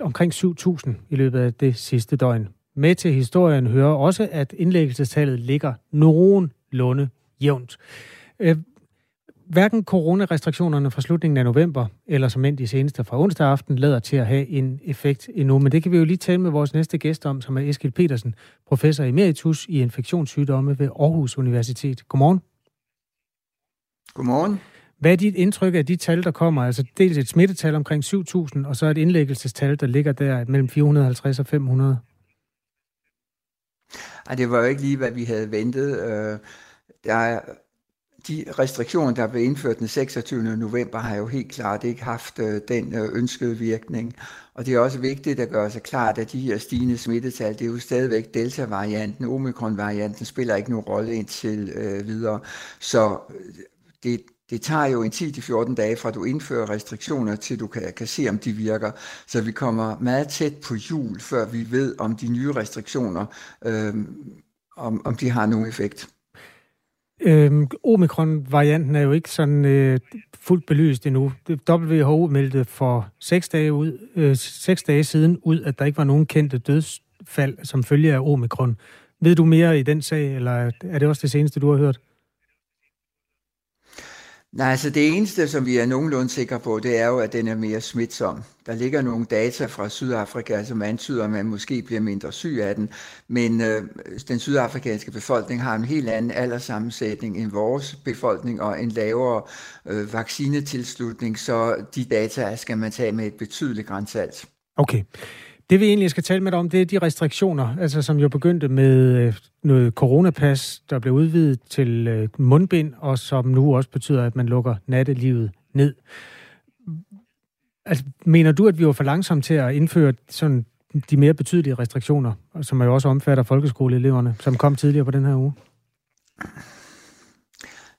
omkring 7.000 i løbet af det sidste døgn. Med til historien hører også, at indlæggelsestallet ligger nogenlunde jævnt. Øh, hverken coronarestriktionerne fra slutningen af november, eller som end de seneste fra onsdag aften, lader til at have en effekt endnu. Men det kan vi jo lige tale med vores næste gæst om, som er Eskild Petersen, professor emeritus i infektionssygdomme ved Aarhus Universitet. Godmorgen. Godmorgen. Hvad er dit indtryk af de tal, der kommer? Altså dels et smittetal omkring 7.000, og så et indlæggelsestal, der ligger der mellem 450 og 500? Ej, det var jo ikke lige, hvad vi havde ventet. Øh, der er, de restriktioner, der blev indført den 26. november, har jo helt klart ikke haft øh, den øh, ønskede virkning. Og det er også vigtigt at gøre sig klart, at de her stigende smittetal, det er jo stadigvæk delta-varianten. Omikron-varianten spiller ikke nogen rolle indtil øh, videre. Så øh, det, det tager jo en 10-14 dage fra du indfører restriktioner til du kan, kan se om de virker. Så vi kommer meget tæt på jul, før vi ved om de nye restriktioner, øh, om, om de har nogen effekt. Øhm, Omikron-varianten er jo ikke sådan øh, fuldt belyst endnu. WHO meldte for seks dage, ud, øh, seks dage siden ud, at der ikke var nogen kendte dødsfald som følge af omikron. Ved du mere i den sag, eller er det også det seneste, du har hørt? Nej, altså det eneste, som vi er nogenlunde sikre på, det er jo, at den er mere smitsom. Der ligger nogle data fra Sydafrika, som antyder, at man måske bliver mindre syg af den, men øh, den sydafrikanske befolkning har en helt anden alderssammensætning end vores befolkning og en lavere øh, vaccinetilslutning, så de data skal man tage med et betydeligt grænsalt. Okay. Det vi egentlig skal tale med dig om, det er de restriktioner, altså som jo begyndte med øh, noget coronapas, der blev udvidet til øh, mundbind, og som nu også betyder, at man lukker nattelivet ned. Altså, mener du, at vi var for langsomme til at indføre sådan de mere betydelige restriktioner, som jo også omfatter folkeskoleeleverne, som kom tidligere på den her uge?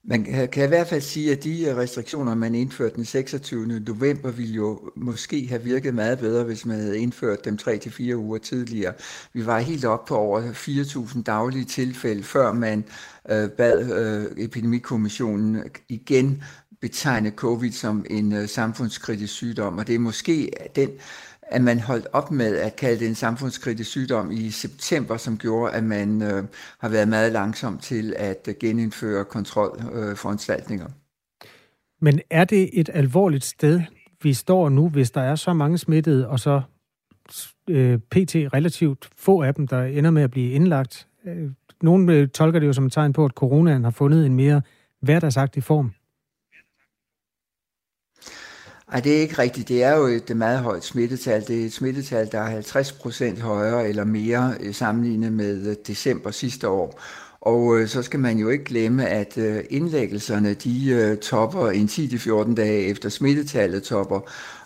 Man kan i hvert fald sige, at de øh, restriktioner, man indførte den 26. november, ville jo måske have virket meget bedre, hvis man havde indført dem 3-4 uger tidligere. Vi var helt op på over 4.000 daglige tilfælde, før man øh, bad øh, epidemikommissionen igen betegne covid som en øh, samfundskritisk sygdom, og det er måske den at man holdt op med at kalde det en samfundskritisk sygdom i september, som gjorde, at man øh, har været meget langsom til at øh, genindføre kontrolforanstaltninger. Øh, Men er det et alvorligt sted, vi står nu, hvis der er så mange smittede, og så øh, pt. relativt få af dem, der ender med at blive indlagt? Øh, Nogle øh, tolker det jo som et tegn på, at coronaen har fundet en mere hverdagsagtig form. Ej, det er ikke rigtigt. Det er jo et meget højt smittetal. Det er et smittetal, der er 50 procent højere eller mere øh, sammenlignet med øh, december sidste år. Og øh, så skal man jo ikke glemme, at øh, indlæggelserne de øh, topper en 10-14 dage efter smittetallet topper.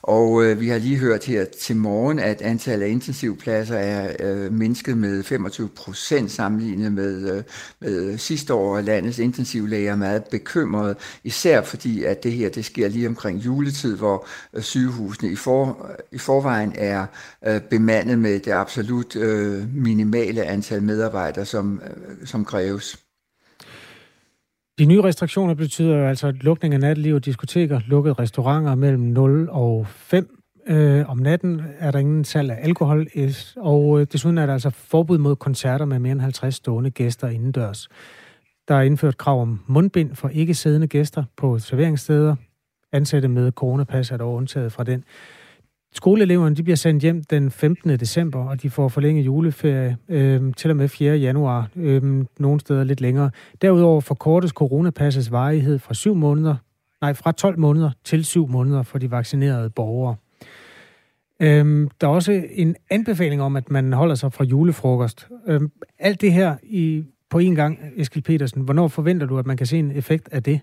Og øh, vi har lige hørt her til morgen, at antallet af intensivpladser er øh, mindsket med 25 procent sammenlignet med, øh, med sidste år. Landets intensivlæger er meget bekymrede, især fordi, at det her det sker lige omkring juletid, hvor øh, sygehusene i, for, i forvejen er øh, bemandet med det absolut øh, minimale antal medarbejdere, som, øh, som kræves. De nye restriktioner betyder jo altså lukning af natteliv og diskoteker, lukkede restauranter mellem 0 og 5 Øh, om natten er der ingen salg af alkohol, og øh, desuden er der altså forbud mod koncerter med mere end 50 stående gæster indendørs. Der er indført krav om mundbind for ikke siddende gæster på serveringssteder. Ansatte med coronapas er dog undtaget fra den. Skoleeleverne de bliver sendt hjem den 15. december, og de får forlænget juleferie øh, til og med 4. januar, øh, nogle steder lidt længere. Derudover forkortes coronapassets varighed fra 7 måneder, nej, fra 12 måneder til 7 måneder for de vaccinerede borgere. Øh, der er også en anbefaling om, at man holder sig fra julefrokost. Øh, alt det her i, på en gang, Eskil Petersen, hvornår forventer du, at man kan se en effekt af det?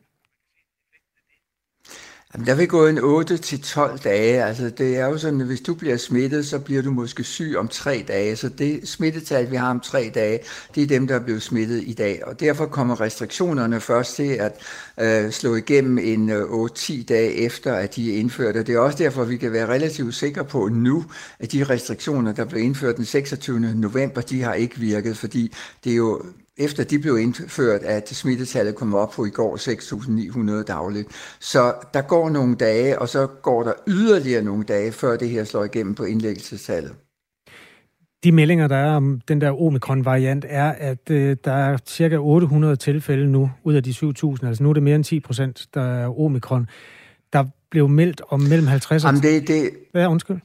Jamen, der vil gå en 8-12 dage. Altså, det er jo sådan, at hvis du bliver smittet, så bliver du måske syg om tre dage. Så det smittetal, vi har om tre dage, det er dem, der er blevet smittet i dag. Og derfor kommer restriktionerne først til at øh, slå igennem en øh, 8-10 dage efter, at de er indført. Og det er også derfor, vi kan være relativt sikre på nu, at de restriktioner, der blev indført den 26. november, de har ikke virket, fordi det er jo efter de blev indført, at smittetallet kom op på i går 6.900 dagligt. Så der går nogle dage, og så går der yderligere nogle dage, før det her slår igennem på indlæggelsestallet. De meldinger, der er om den der omikron-variant, er, at øh, der er cirka 800 tilfælde nu, ud af de 7.000. Altså nu er det mere end 10 procent, der er omikron. Der blev meldt om mellem 50 og... Jamen det, det... Ja, undskyld.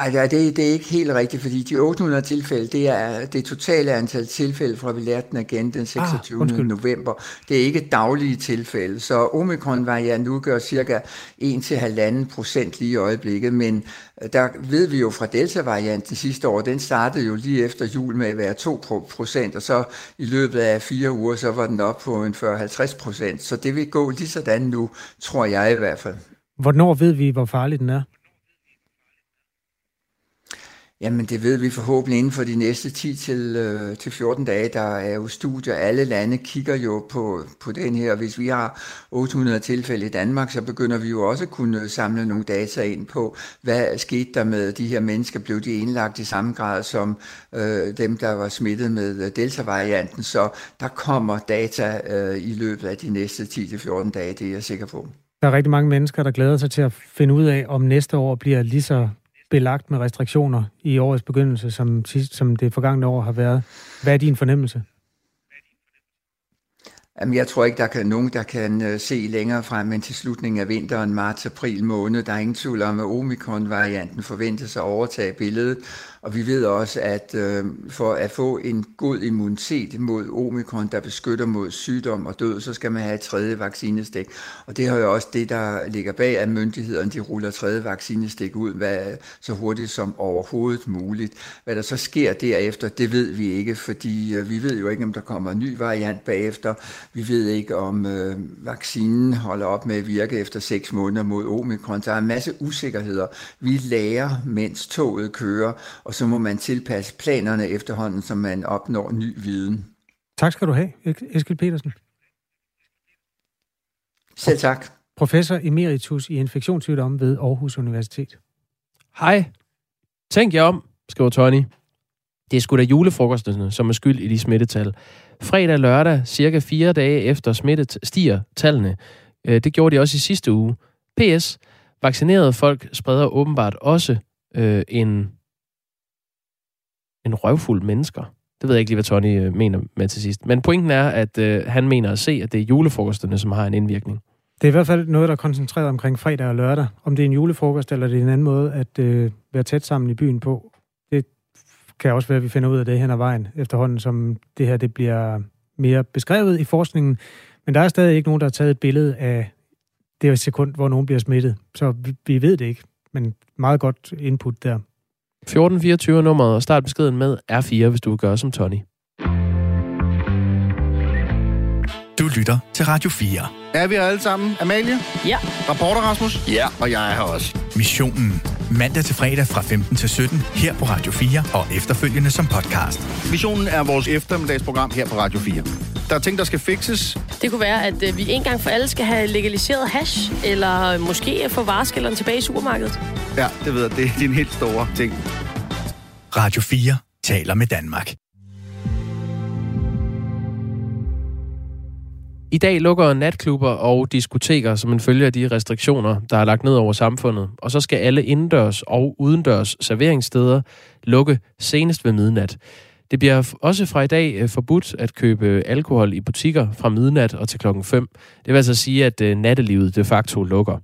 Ej, det, det er ikke helt rigtigt, fordi de 800 tilfælde, det er det totale antal tilfælde, fra vi lærte den igen den 26. Ah, november. Det er ikke daglige tilfælde, så omikron-varianten udgør cirka 1-1,5 procent lige i øjeblikket, men øh, der ved vi jo fra Delta-varianten sidste år, den startede jo lige efter jul med at være 2 procent, og så i løbet af fire uger, så var den op på en 40-50 procent, så det vil gå lige sådan nu, tror jeg i hvert fald. Hvornår ved vi, hvor farlig den er? Jamen det ved vi forhåbentlig inden for de næste 10 til, øh, til 14 dage. Der er jo studier, alle lande kigger jo på, på den her. Hvis vi har 800 tilfælde i Danmark, så begynder vi jo også at kunne samle nogle data ind på, hvad skete der med de her mennesker? Blev de indlagt i samme grad som øh, dem, der var smittet med øh, Delta-varianten? Så der kommer data øh, i løbet af de næste 10 til 14 dage, det er jeg sikker på. Der er rigtig mange mennesker, der glæder sig til at finde ud af, om næste år bliver lige så belagt med restriktioner i årets begyndelse, som, som det forgangne år har været. Hvad er din fornemmelse? Jamen, jeg tror ikke, der kan nogen, der kan øh, se længere frem end til slutningen af vinteren, marts-april måned. Der er ingen tvivl om, at omikron-varianten forventes at overtage billedet, og vi ved også, at øh, for at få en god immunitet mod omikron, der beskytter mod sygdom og død, så skal man have et tredje vaccinestik. Og det har jo også det, der ligger bag, at myndighederne de ruller tredje vaccinestik ud hvad, så hurtigt som overhovedet muligt. Hvad der så sker derefter, det ved vi ikke, fordi øh, vi ved jo ikke, om der kommer en ny variant bagefter. Vi ved ikke, om øh, vaccinen holder op med at virke efter seks måneder mod omikron. Der er en masse usikkerheder. Vi lærer, mens toget kører, og så må man tilpasse planerne efterhånden, som man opnår ny viden. Tak skal du have, Eskild Petersen. Selv tak. Professor emeritus i infektionssygdomme ved Aarhus Universitet. Hej. Tænk jer om, skriver Tony. Det er sgu da julefrokosterne, som er skyld i de smittetal. Fredag og lørdag, cirka fire dage efter smittet, stiger tallene. Øh, det gjorde de også i sidste uge. PS. Vaccinerede folk spreder åbenbart også øh, en en røvfuld mennesker. Det ved jeg ikke lige, hvad Tony øh, mener med til sidst. Men pointen er, at øh, han mener at se, at det er julefrokosterne, som har en indvirkning. Det er i hvert fald noget, der er koncentreret omkring fredag og lørdag. Om det er en julefrokost, eller det er en anden måde at øh, være tæt sammen i byen på. Det kan også være, at vi finder ud af det hen ad vejen efterhånden, som det her det bliver mere beskrevet i forskningen. Men der er stadig ikke nogen, der har taget et billede af det sekund, hvor nogen bliver smittet. Så vi, vi ved det ikke, men meget godt input der. 1424 nummeret og start beskeden med R4, hvis du vil gøre som Tony. Du lytter til Radio 4. Er vi alle sammen? Amalie? Ja. Rapporter Rasmus? Ja. Og jeg er her også. Missionen. Mandag til fredag fra 15 til 17 her på Radio 4 og efterfølgende som podcast. Missionen er vores eftermiddagsprogram her på Radio 4. Der er ting, der skal fikses. Det kunne være, at øh, vi en gang for alle skal have legaliseret hash, eller måske få vareskælderen tilbage i supermarkedet. Ja, det ved jeg. Det er din helt store ting. Radio 4 taler med Danmark. I dag lukker natklubber og diskoteker som en følge af de restriktioner, der er lagt ned over samfundet, og så skal alle indendørs og udendørs serveringssteder lukke senest ved midnat. Det bliver også fra i dag øh, forbudt at købe alkohol i butikker fra midnat og til klokken 5. Det vil altså sige, at øh, nattelivet de facto lukker.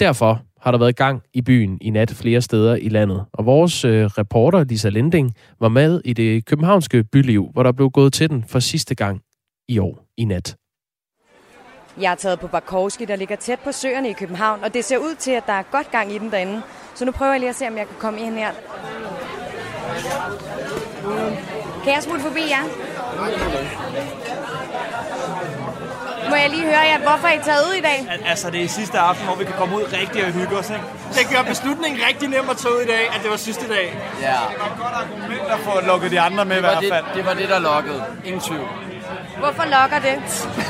Derfor har der været gang i byen i nat flere steder i landet. Og vores øh, reporter, Lisa Lending, var med i det københavnske byliv, hvor der blev gået til den for sidste gang i år i nat. Jeg er taget på Barkowski, der ligger tæt på søerne i København, og det ser ud til, at der er godt gang i den derinde. Så nu prøver jeg lige at se, om jeg kan komme ind her. Kan jeg smutte forbi jer? Må jeg lige høre jer, hvorfor I er taget ud i dag? Al- altså, det er sidste aften, hvor vi kan komme ud rigtig og hygge os, ikke? Det gør beslutningen rigtig nem at tage ud i dag, at det var sidste dag. Ja. Det var et godt argument at få lukket de andre med i Det var hvert fald. det, det var det, der lokkede. Ingen tvivl. Hvorfor lokker det?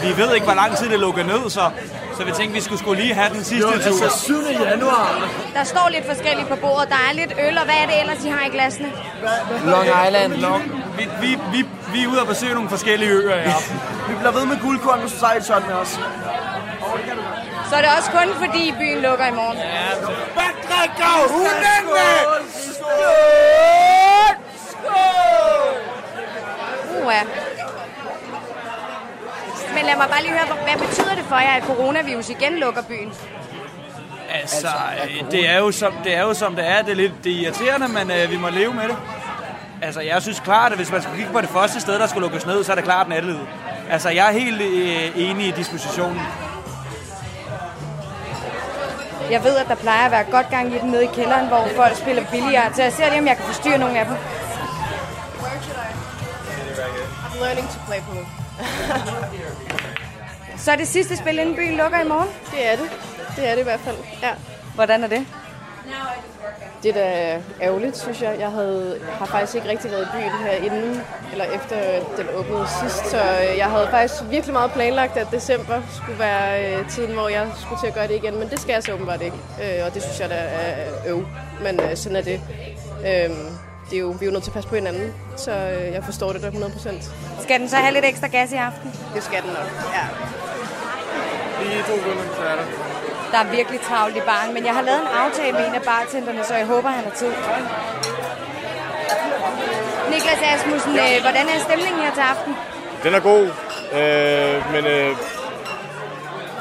Vi ved ikke, hvor lang tid det lukker ned, så, så vi tænkte, vi skulle skulle lige have den sidste Jo, tur. altså 7. januar. Der står lidt forskelligt på bordet. Der er lidt øl, og hvad er det ellers, I har i glasene? Long Island. Long. Vi, vi, vi, vi er ude og besøge nogle forskellige øer i aften. Vi bliver ved med guldkorn, hvis du et shot med os. Så er det også kun fordi byen lukker i morgen. Ja, Hvad drikker hunden med? Uha. Men lad mig bare lige høre, hvad betyder det for jer, at coronavirus igen lukker byen? Altså, øh, det er, jo som, det er jo som det er. Det er lidt det er irriterende, men øh, vi må leve med det. Altså, jeg synes klart, at hvis man skulle kigge på det første sted, der skulle lukkes ned, så er det klart nattelivet. Altså, jeg er helt øh, enig i dispositionen. Jeg ved, at der plejer at være godt gang i den nede i kælderen, hvor folk spiller billigere. Så jeg ser lige, om jeg kan forstyrre nogle af dem. I'm learning to play pool. Så er det sidste spil, inden byen lukker i morgen? Det er det. Det er det i hvert fald, ja. Hvordan er det? Det er da ærgerligt, synes jeg. Jeg havde, har faktisk ikke rigtig været i byen her inden, eller efter den åbnede sidst, så jeg havde faktisk virkelig meget planlagt, at december skulle være øh, tiden, hvor jeg skulle til at gøre det igen, men det skal jeg så åbenbart ikke, øh, og det synes jeg da er øv, men øh, sådan er det. Øh, det er jo, vi er jo nødt til at passe på hinanden, så jeg forstår det da 100%. Skal den så have lidt ekstra gas i aften? Det skal den nok, ja. Lige to kunder, så er der. Der er virkelig travlt i baren, men jeg har lavet en aftale med en af bartenderne, så jeg håber, han har tid. Niklas Asmussen, øh, hvordan er stemningen her til aften? Den er god, øh, men øh,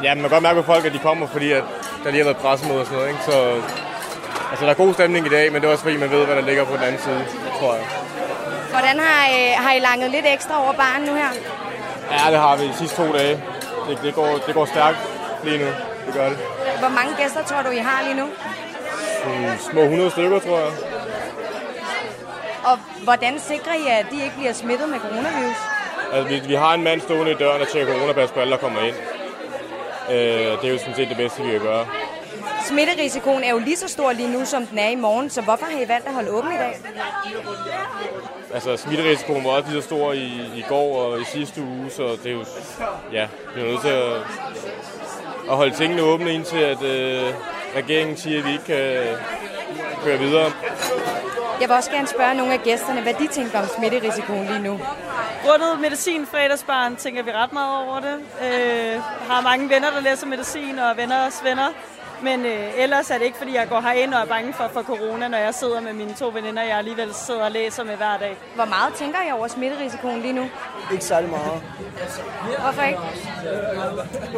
ja, man kan godt mærke på folk, at de kommer, fordi at der lige har været pressemøde og sådan noget. Ikke? Så altså, der er god stemning i dag, men det er også fordi, man ved, hvad der ligger på den anden side, tror jeg. Hvordan har, øh, har I langet lidt ekstra over baren nu her? Ja, det har vi de sidste to dage. Det, det, går, det går stærkt lige nu. Det gør det. Hvor mange gæster tror du, I har lige nu? Sådan små 100 stykker, tror jeg. Og hvordan sikrer I, at de ikke bliver smittet med coronavirus? Altså, vi, vi har en mand stående i døren og tjekker coronapas på alle, der kommer ind. Øh, det er jo sådan set det bedste, vi kan gøre. Smitterisikoen er jo lige så stor lige nu, som den er i morgen, så hvorfor har I valgt at holde åbent i dag? Altså, smitterisikoen var også lige så stor i, i går og i sidste uge, så det er jo, ja, vi er nødt til at, at holde tingene åbne, indtil at øh, regeringen siger, at vi ikke kan køre videre. Jeg vil også gerne spørge nogle af gæsterne, hvad de tænker om smitterisikoen lige nu. Grundet medicin fredagsbarn tænker vi ret meget over det. Øh, har mange venner, der læser medicin, og venners venner. Men øh, ellers er det ikke, fordi jeg går herind og er bange for, for corona, når jeg sidder med mine to veninder, jeg alligevel sidder og læser med hver dag. Hvor meget tænker I over smitterisikoen lige nu? Ikke særlig meget. Hvorfor ikke?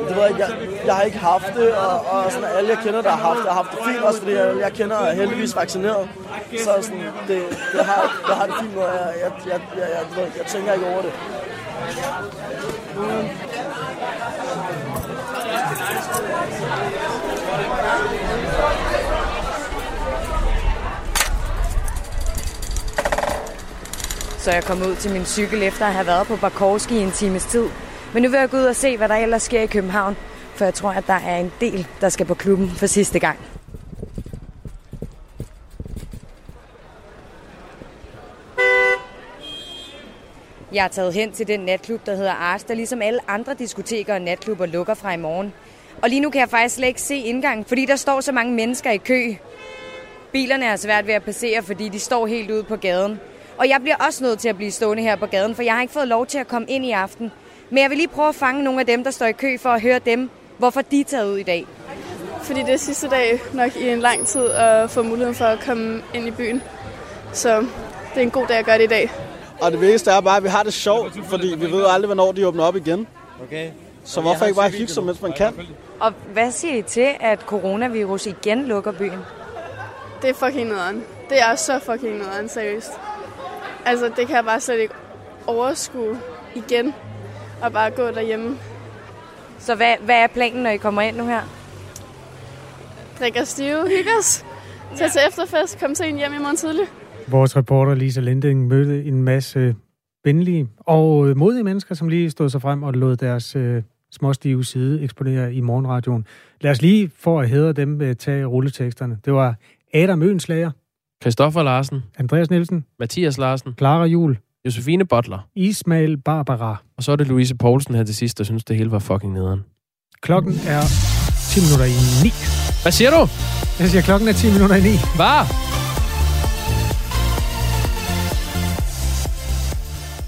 Det ved jeg, jeg, jeg har ikke haft det, og, og sådan, alle jeg kender, der har haft det, har haft det fint, også fordi jeg, jeg kender er heldigvis vaccineret. Så sådan, det, det, har, det har det fint, og jeg, jeg, jeg, jeg, jeg, jeg, jeg tænker ikke over det. Så jeg kom ud til min cykel efter at have været på Barkowski i en times tid. Men nu vil jeg gå ud og se, hvad der ellers sker i København, for jeg tror, at der er en del, der skal på klubben for sidste gang. Jeg er taget hen til den natklub, der hedder Ars, der ligesom alle andre diskoteker og natklubber lukker fra i morgen. Og lige nu kan jeg faktisk slet ikke se indgangen, fordi der står så mange mennesker i kø. Bilerne er svært ved at passere, fordi de står helt ude på gaden. Og jeg bliver også nødt til at blive stående her på gaden, for jeg har ikke fået lov til at komme ind i aften. Men jeg vil lige prøve at fange nogle af dem, der står i kø for at høre dem, hvorfor de er taget ud i dag. Fordi det er sidste dag nok i en lang tid at få muligheden for at komme ind i byen. Så det er en god dag at gøre det i dag. Og det vigtigste er bare, at vi har det sjovt, fordi vi ved aldrig, hvornår de åbner op igen. Okay. Så hvorfor ikke bare hygge sig, mens man kan? Og hvad siger I til, at coronavirus igen lukker byen? Det er fucking nederen. Det er så fucking nederen, seriøst. Altså, det kan jeg bare slet ikke overskue igen. Og bare gå derhjemme. Så hvad, hvad er planen, når I kommer ind nu her? Drikker stive, hygge os. Tag til efterfest, kom sent hjem i morgen tidlig. Vores reporter Lisa Linding mødte en masse venlige og modige mennesker, som lige stod sig frem og lod deres øh, småstive side eksponere i morgenradioen. Lad os lige, for at hedre dem, øh, tage rulleteksterne. Det var Adam Øenslager, Christoffer Larsen, Andreas Nielsen, Mathias Larsen, Clara Jul, Josefine Butler, Ismail Barbara. og så er det Louise Poulsen her til sidst, der synes, det hele var fucking nederen. Klokken er 10 minutter i 9. Hvad siger du? Jeg siger, klokken er 10 minutter i 9. Hvad?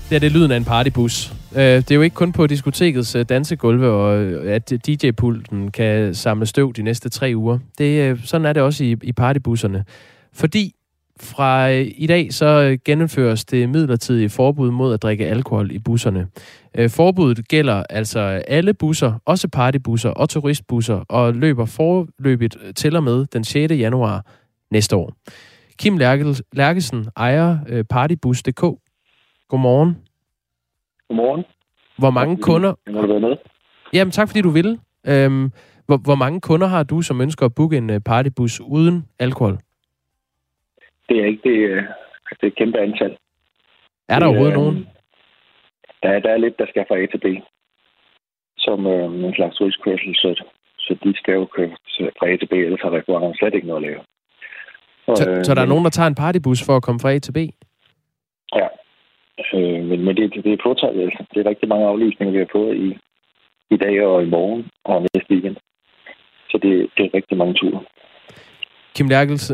Det er det lyden af en partybus. Øh, Det er jo ikke kun på diskotekets øh, dansegulve, og øh, at DJ-pulten kan samle støv de næste tre uger. Det, sådan er det også i, i partybusserne. Fordi fra øh, i dag så øh, gennemføres det midlertidige forbud mod at drikke alkohol i busserne. Øh, Forbuddet gælder altså alle busser, også partybusser og turistbusser, og løber forløbigt til og med den 6. januar næste år. Kim Lærkesen ejer partybus.dk. Godmorgen. Godmorgen. Hvor mange kunder... Må du være med? Jamen tak fordi du ville. Øhm, hvor, hvor mange kunder har du, som ønsker at booke en partybus uden alkohol? Det er ikke det, øh, det er et kæmpe antal. Er der Det, overhovedet øh, nogen? Der, er- der er lidt, der skal fra A til B. Som øh, en slags turistkørsel, så, så de skal jo køre fra A til B, ellers har restauranterne slet ikke noget at lave. Og, Så, øh, så der er men- nogen, der tager en partybus for at komme fra A til B? Ja. Øh, men men det, det er påtaget, altså. Det er rigtig mange aflysninger, vi har fået i, i dag og i morgen og næste weekend. Så det, det er rigtig mange ture. Kim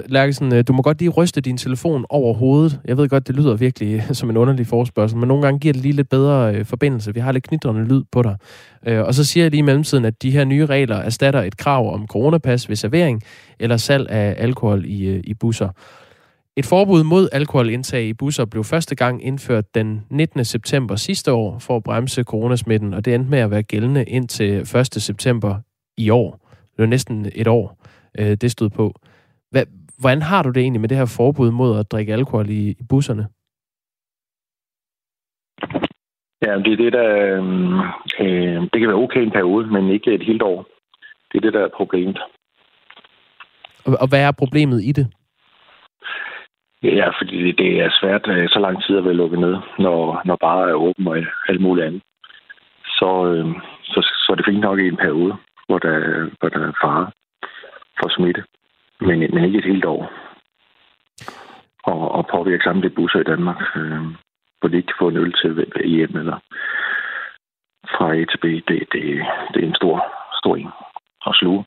Lærkelsen, øh, du må godt lige ryste din telefon over hovedet. Jeg ved godt, det lyder virkelig øh, som en underlig forespørgsel, men nogle gange giver det lige lidt bedre øh, forbindelse. Vi har lidt knitrende lyd på dig. Øh, Og så siger jeg lige i mellemtiden, at de her nye regler erstatter et krav om coronapas ved servering eller salg af alkohol i, øh, i busser. Et forbud mod alkoholindtag i busser blev første gang indført den 19. september sidste år for at bremse coronasmitten, og det endte med at være gældende indtil 1. september i år. Det var næsten et år, øh, det stod på. Hvad, hvordan har du det egentlig med det her forbud mod at drikke alkohol i, i busserne? Ja, det er det, der... øhm, Øh, det kan være okay en periode, men ikke et helt år. Det er det, der er problemet. Og, og hvad er problemet i det? Ja, fordi det- er svært øh, så lang tid at være lukket ned, når, når bare er åben og alt muligt andet. Så, øh, så, så er det fint nok i en periode, hvor der, hvor der er fare for smitte. Men, men ikke et helt år. Og, og påvirke samtlige busser i Danmark, øh, hvor de ikke kan få en øl til hjem eller fra A til B. Det, det, det er en stor, stor en at sluge.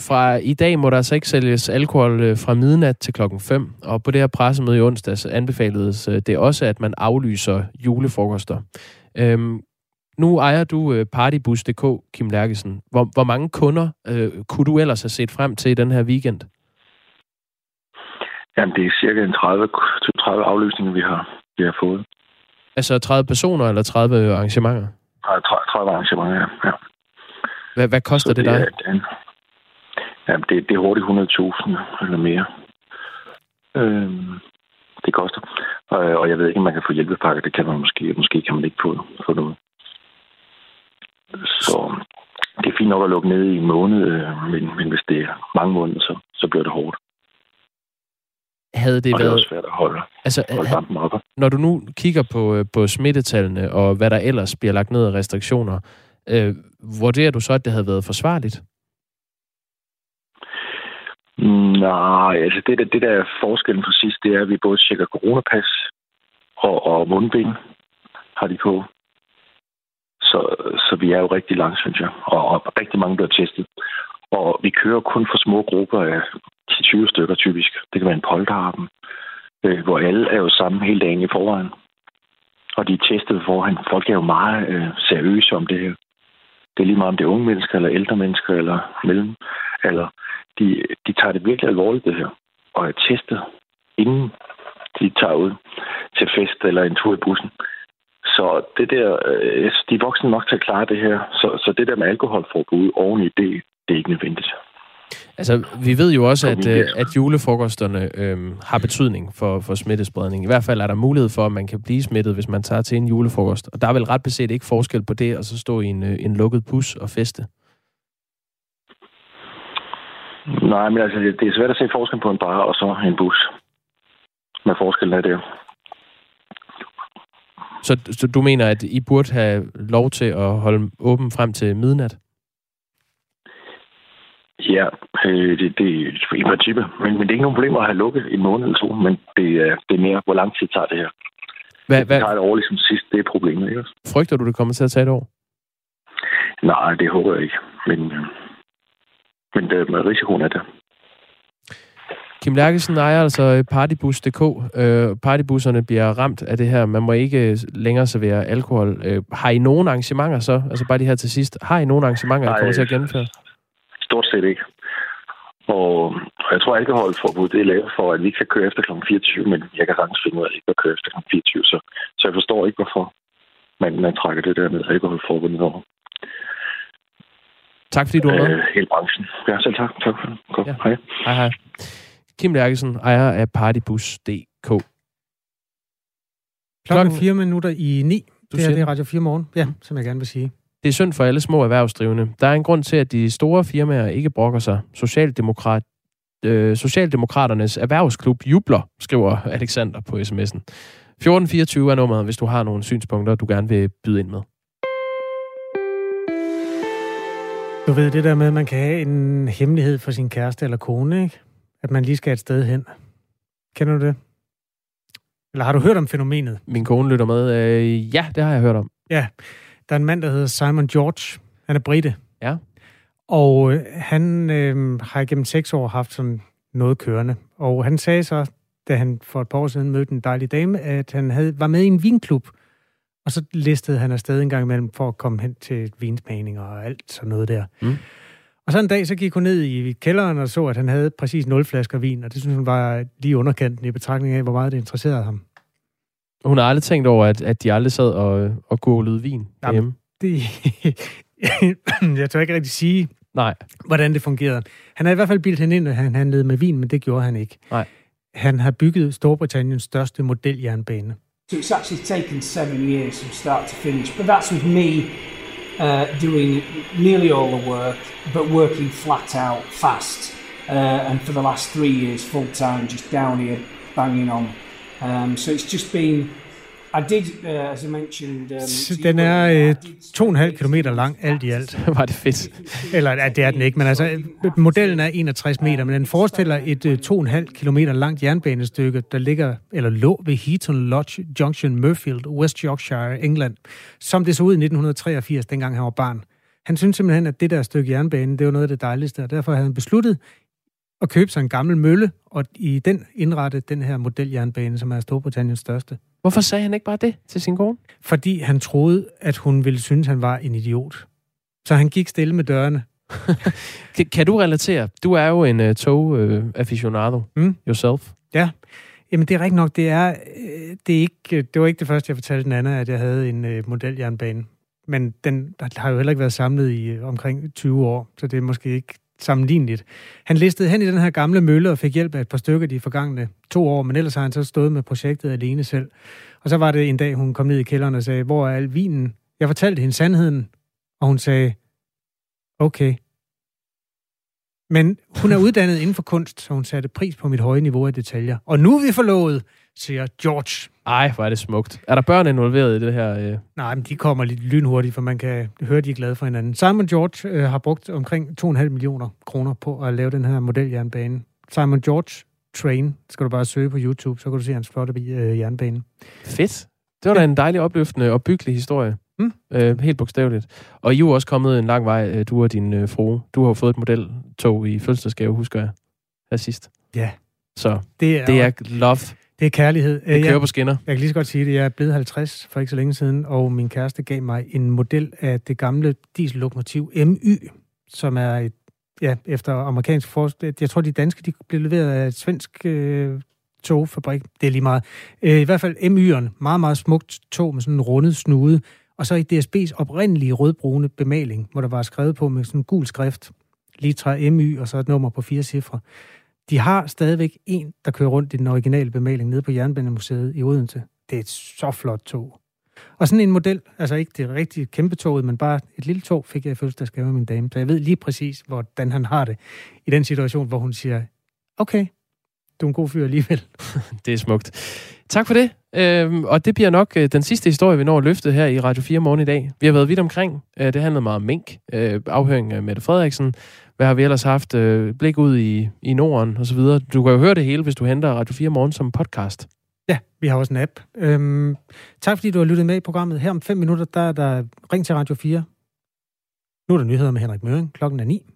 Fra i dag må der altså ikke sælges alkohol øh, fra midnat til klokken 5, og på det her pressemøde i onsdags anbefaledes øh, det også, at man aflyser julefrokoster. Øhm, nu ejer du øh, partybus.dk, Kim Lærkesen. Hvor, hvor mange kunder øh, kunne du ellers have set frem til i den her weekend? Jamen, det er cirka en 30, 30 afløsninger, vi har, vi har fået. Altså 30 personer eller 30 arrangementer? 30, 30 arrangementer, ja. ja. Hvad, hvad koster Så det, dig? Er, det, er, jamen, det, det er hurtigt 100.000 eller mere. Øhm, det koster. Og, og jeg ved ikke, om man kan få hjælpepakker. Det kan man måske. Måske kan man ikke få, få noget. Så det er fint nok at lukke ned i en måned, øh, men, men hvis det er mange måneder, så, så bliver det hårdt. Havde det og det er været... også svært at holde, Altså, holde dampen oppe. når du nu kigger på, øh, på smittetallene og hvad der ellers bliver lagt ned af restriktioner, øh, vurderer du så, at det havde været forsvarligt? Nej, altså det, der, det der er forskellen fra sidst, det er, at vi både tjekker coronapas og, og mundbind har de på. Så, så vi er jo rigtig langt, synes jeg. Og, og rigtig mange bliver testet. Og vi kører kun for små grupper af 10-20 stykker typisk. Det kan være en polterappen, øh, hvor alle er jo sammen hele dagen i forvejen. Og de er testet forvejen. Folk er jo meget øh, seriøse om det her. Det er lige meget om det er unge mennesker, eller ældre mennesker, eller mellem. Eller de, de tager det virkelig alvorligt, det her. Og er testet, inden de tager ud til fest eller en tur i bussen. Så det der, øh, de er voksne nok til at klare det her. Så, så det der med alkoholforbud oveni, det, det er ikke nødvendigt. Altså, vi ved jo også, at, øh, at julefrokosterne øh, har betydning for, for smittespredning. I hvert fald er der mulighed for, at man kan blive smittet, hvis man tager til en julefrokost. Og der er vel ret beset ikke forskel på det, og så stå i en, øh, en lukket bus og feste. Nej, men altså, det er svært at se forskel på en bar og så en bus. Med forskellen er det. Så, så du mener, at I burde have lov til at holde åben frem til midnat? Ja, øh, det, det er i princippet. Men, men det er ikke nogen problem at have lukket en måned eller to, men det, er, det er mere, hvor lang tid tager det her. Hvad, det tager et år ligesom sidst, det er problemet, ikke? Frygter du, det kommer til at tage et år? Nej, det håber jeg ikke. Men, øh, men det, med risikoen er det. Kim Lærkesen ejer altså partybus.dk. Øh, partybusserne bliver ramt af det her. Man må ikke længere servere alkohol. Øh, har I nogen arrangementer så? Altså bare de her til sidst. Har I nogen arrangementer, der kommer til at gennemføre? Stort set ikke. Og jeg tror, at alkoholforbud det er lavet for, at vi ikke kan køre efter kl. 24, men jeg kan sagtens finde ud af, at ikke kan køre efter kl. 24. Så, så jeg forstår ikke, hvorfor man, man trækker det der med alkoholforbundet over. Tak fordi du var med. Øh, hele branchen. Ja, selv tak. Tak for det. Godt. Ja. Hej. Hej, hej. Kim Lærkesen, ejer af partybus.dk. Klokken 4 minutter i 9. Du Det her det er Radio 4 morgen. Ja, som jeg gerne vil sige. Det er synd for alle små erhvervsdrivende. Der er en grund til, at de store firmaer ikke brokker sig. Socialdemokrat, øh, Socialdemokraternes erhvervsklub jubler, skriver Alexander på sms'en. 1424 er nummeret, hvis du har nogle synspunkter, du gerne vil byde ind med. Du ved det der med, at man kan have en hemmelighed for sin kæreste eller kone, ikke? At man lige skal et sted hen. Kender du det? Eller har du hørt om fænomenet? Min kone lytter med. Øh, ja, det har jeg hørt om. Ja, der er en mand, der hedder Simon George. Han er brite. Ja. Og øh, han øh, har gennem seks år haft sådan noget kørende. Og han sagde så, da han for et par år siden mødte en dejlig dame, at han havde, var med i en vinklub. Og så listede han afsted en gang imellem for at komme hen til vinsmagning og alt sådan noget der. Mm. Og så en dag, så gik hun ned i kælderen og så, at han havde præcis 0 flasker vin, og det synes hun var lige underkanten i betragtning af, hvor meget det interesserede ham. Hun har aldrig tænkt over, at, at de aldrig sad og, og gulede vin derhjemme. Det, jeg tør ikke rigtig sige, Nej. hvordan det fungerede. Han har i hvert fald bildt hende ind, at han handlede med vin, men det gjorde han ikke. Nej. Han har bygget Storbritanniens største modeljernbane. So it's actually taken seven years from start to finish, but that's with me uh, doing nearly all the work, but working flat out, fast. Uh, and for the last three years, full time, just down here, banging on. Um, so it's just been. I did, uh, as I mentioned. Um, Så Den er øh, to og en halv kilometer lang, alt i alt. Var det fedt. Eller ja, det er den ikke, men altså, modellen er 61 meter, men den forestiller et øh, to og en halv kilometer langt jernbanestykke, der ligger, eller lå ved Heaton Lodge Junction, Murfield, West Yorkshire, England, som det så ud i 1983, dengang han var barn. Han synes simpelthen, at det der stykke jernbane, det var noget af det dejligste, og derfor havde han besluttet at købe sig en gammel mølle, og i den indrette den her modeljernbane, som er Storbritanniens største. Hvorfor sagde han ikke bare det til sin kone? Fordi han troede, at hun ville synes, han var en idiot. Så han gik stille med dørene. Kan, kan du relatere? Du er jo en uh, tog-aficionado mm. yourself. Ja, jamen det er rigtigt nok. Det, er, øh, det, er ikke, det var ikke det første, jeg fortalte den anden, at jeg havde en uh, modeljernbane. Men den der har jo heller ikke været samlet i uh, omkring 20 år, så det er måske ikke sammenligneligt. Han listede hen i den her gamle mølle og fik hjælp af et par stykker de forgangne to år, men ellers har han så stået med projektet alene selv. Og så var det en dag, hun kom ned i kælderen og sagde, hvor er al vinen? Jeg fortalte hende sandheden, og hun sagde, okay. Men hun er uddannet inden for kunst, så hun satte pris på mit høje niveau af detaljer. Og nu er vi forlovet, siger George. Ej, hvor er det smukt. Er der børn involveret i det her? Øh? Nej, men de kommer lidt lynhurtigt, for man kan høre, at de er glade for hinanden. Simon George øh, har brugt omkring 2,5 millioner kroner på at lave den her modeljernbane. Simon George Train, skal du bare søge på YouTube, så kan du se hans flotte øh, jernbane. Fedt. Det var da en dejlig opløftende og byggelig historie. Mm. Øh, helt bogstaveligt. Og I er også kommet en lang vej, øh, du og din øh, frue. Du har jo fået et modeltog i fødselsdagsgave, husker jeg, her sidst. Ja. Så Det er, det er love. Det er kærlighed. Det kører jeg, på skinner. Jeg kan lige så godt sige det. Jeg er blevet 50 for ikke så længe siden, og min kæreste gav mig en model af det gamle diesellokomotiv MY, som er et, ja, efter amerikansk forskning. Jeg tror, de danske de blev leveret af et svensk øh, togfabrik. Det er lige meget. Øh, I hvert fald MY'eren. Meget, meget smukt tog med sådan en rundet snude. Og så i DSB's oprindelige rødbrune bemaling, hvor der var skrevet på med sådan en gul skrift. Litra MY, og så et nummer på fire cifre. De har stadigvæk en, der kører rundt i den originale bemaling nede på Jernbanemuseet i Odense. Det er et så flot tog. Og sådan en model, altså ikke det rigtige kæmpe toget, men bare et lille tog, fik jeg i fødselsdagsgave af min dame. Så jeg ved lige præcis, hvordan han har det i den situation, hvor hun siger, okay, du er en god fyr alligevel. det er smukt. Tak for det. Øhm, og det bliver nok øh, den sidste historie, vi når at løfte her i Radio 4 morgen i dag. Vi har været vidt omkring. Øh, det handlede meget om mink, øh, afhøring af Mette Frederiksen. Hvad har vi ellers haft? Øh, blik ud i, i Norden og så videre. Du kan jo høre det hele, hvis du henter Radio 4 morgen som podcast. Ja, vi har også en app. Øhm, tak fordi du har lyttet med i programmet. Her om fem minutter, der er der Ring til Radio 4. Nu er der nyheder med Henrik Møring. Klokken er 9.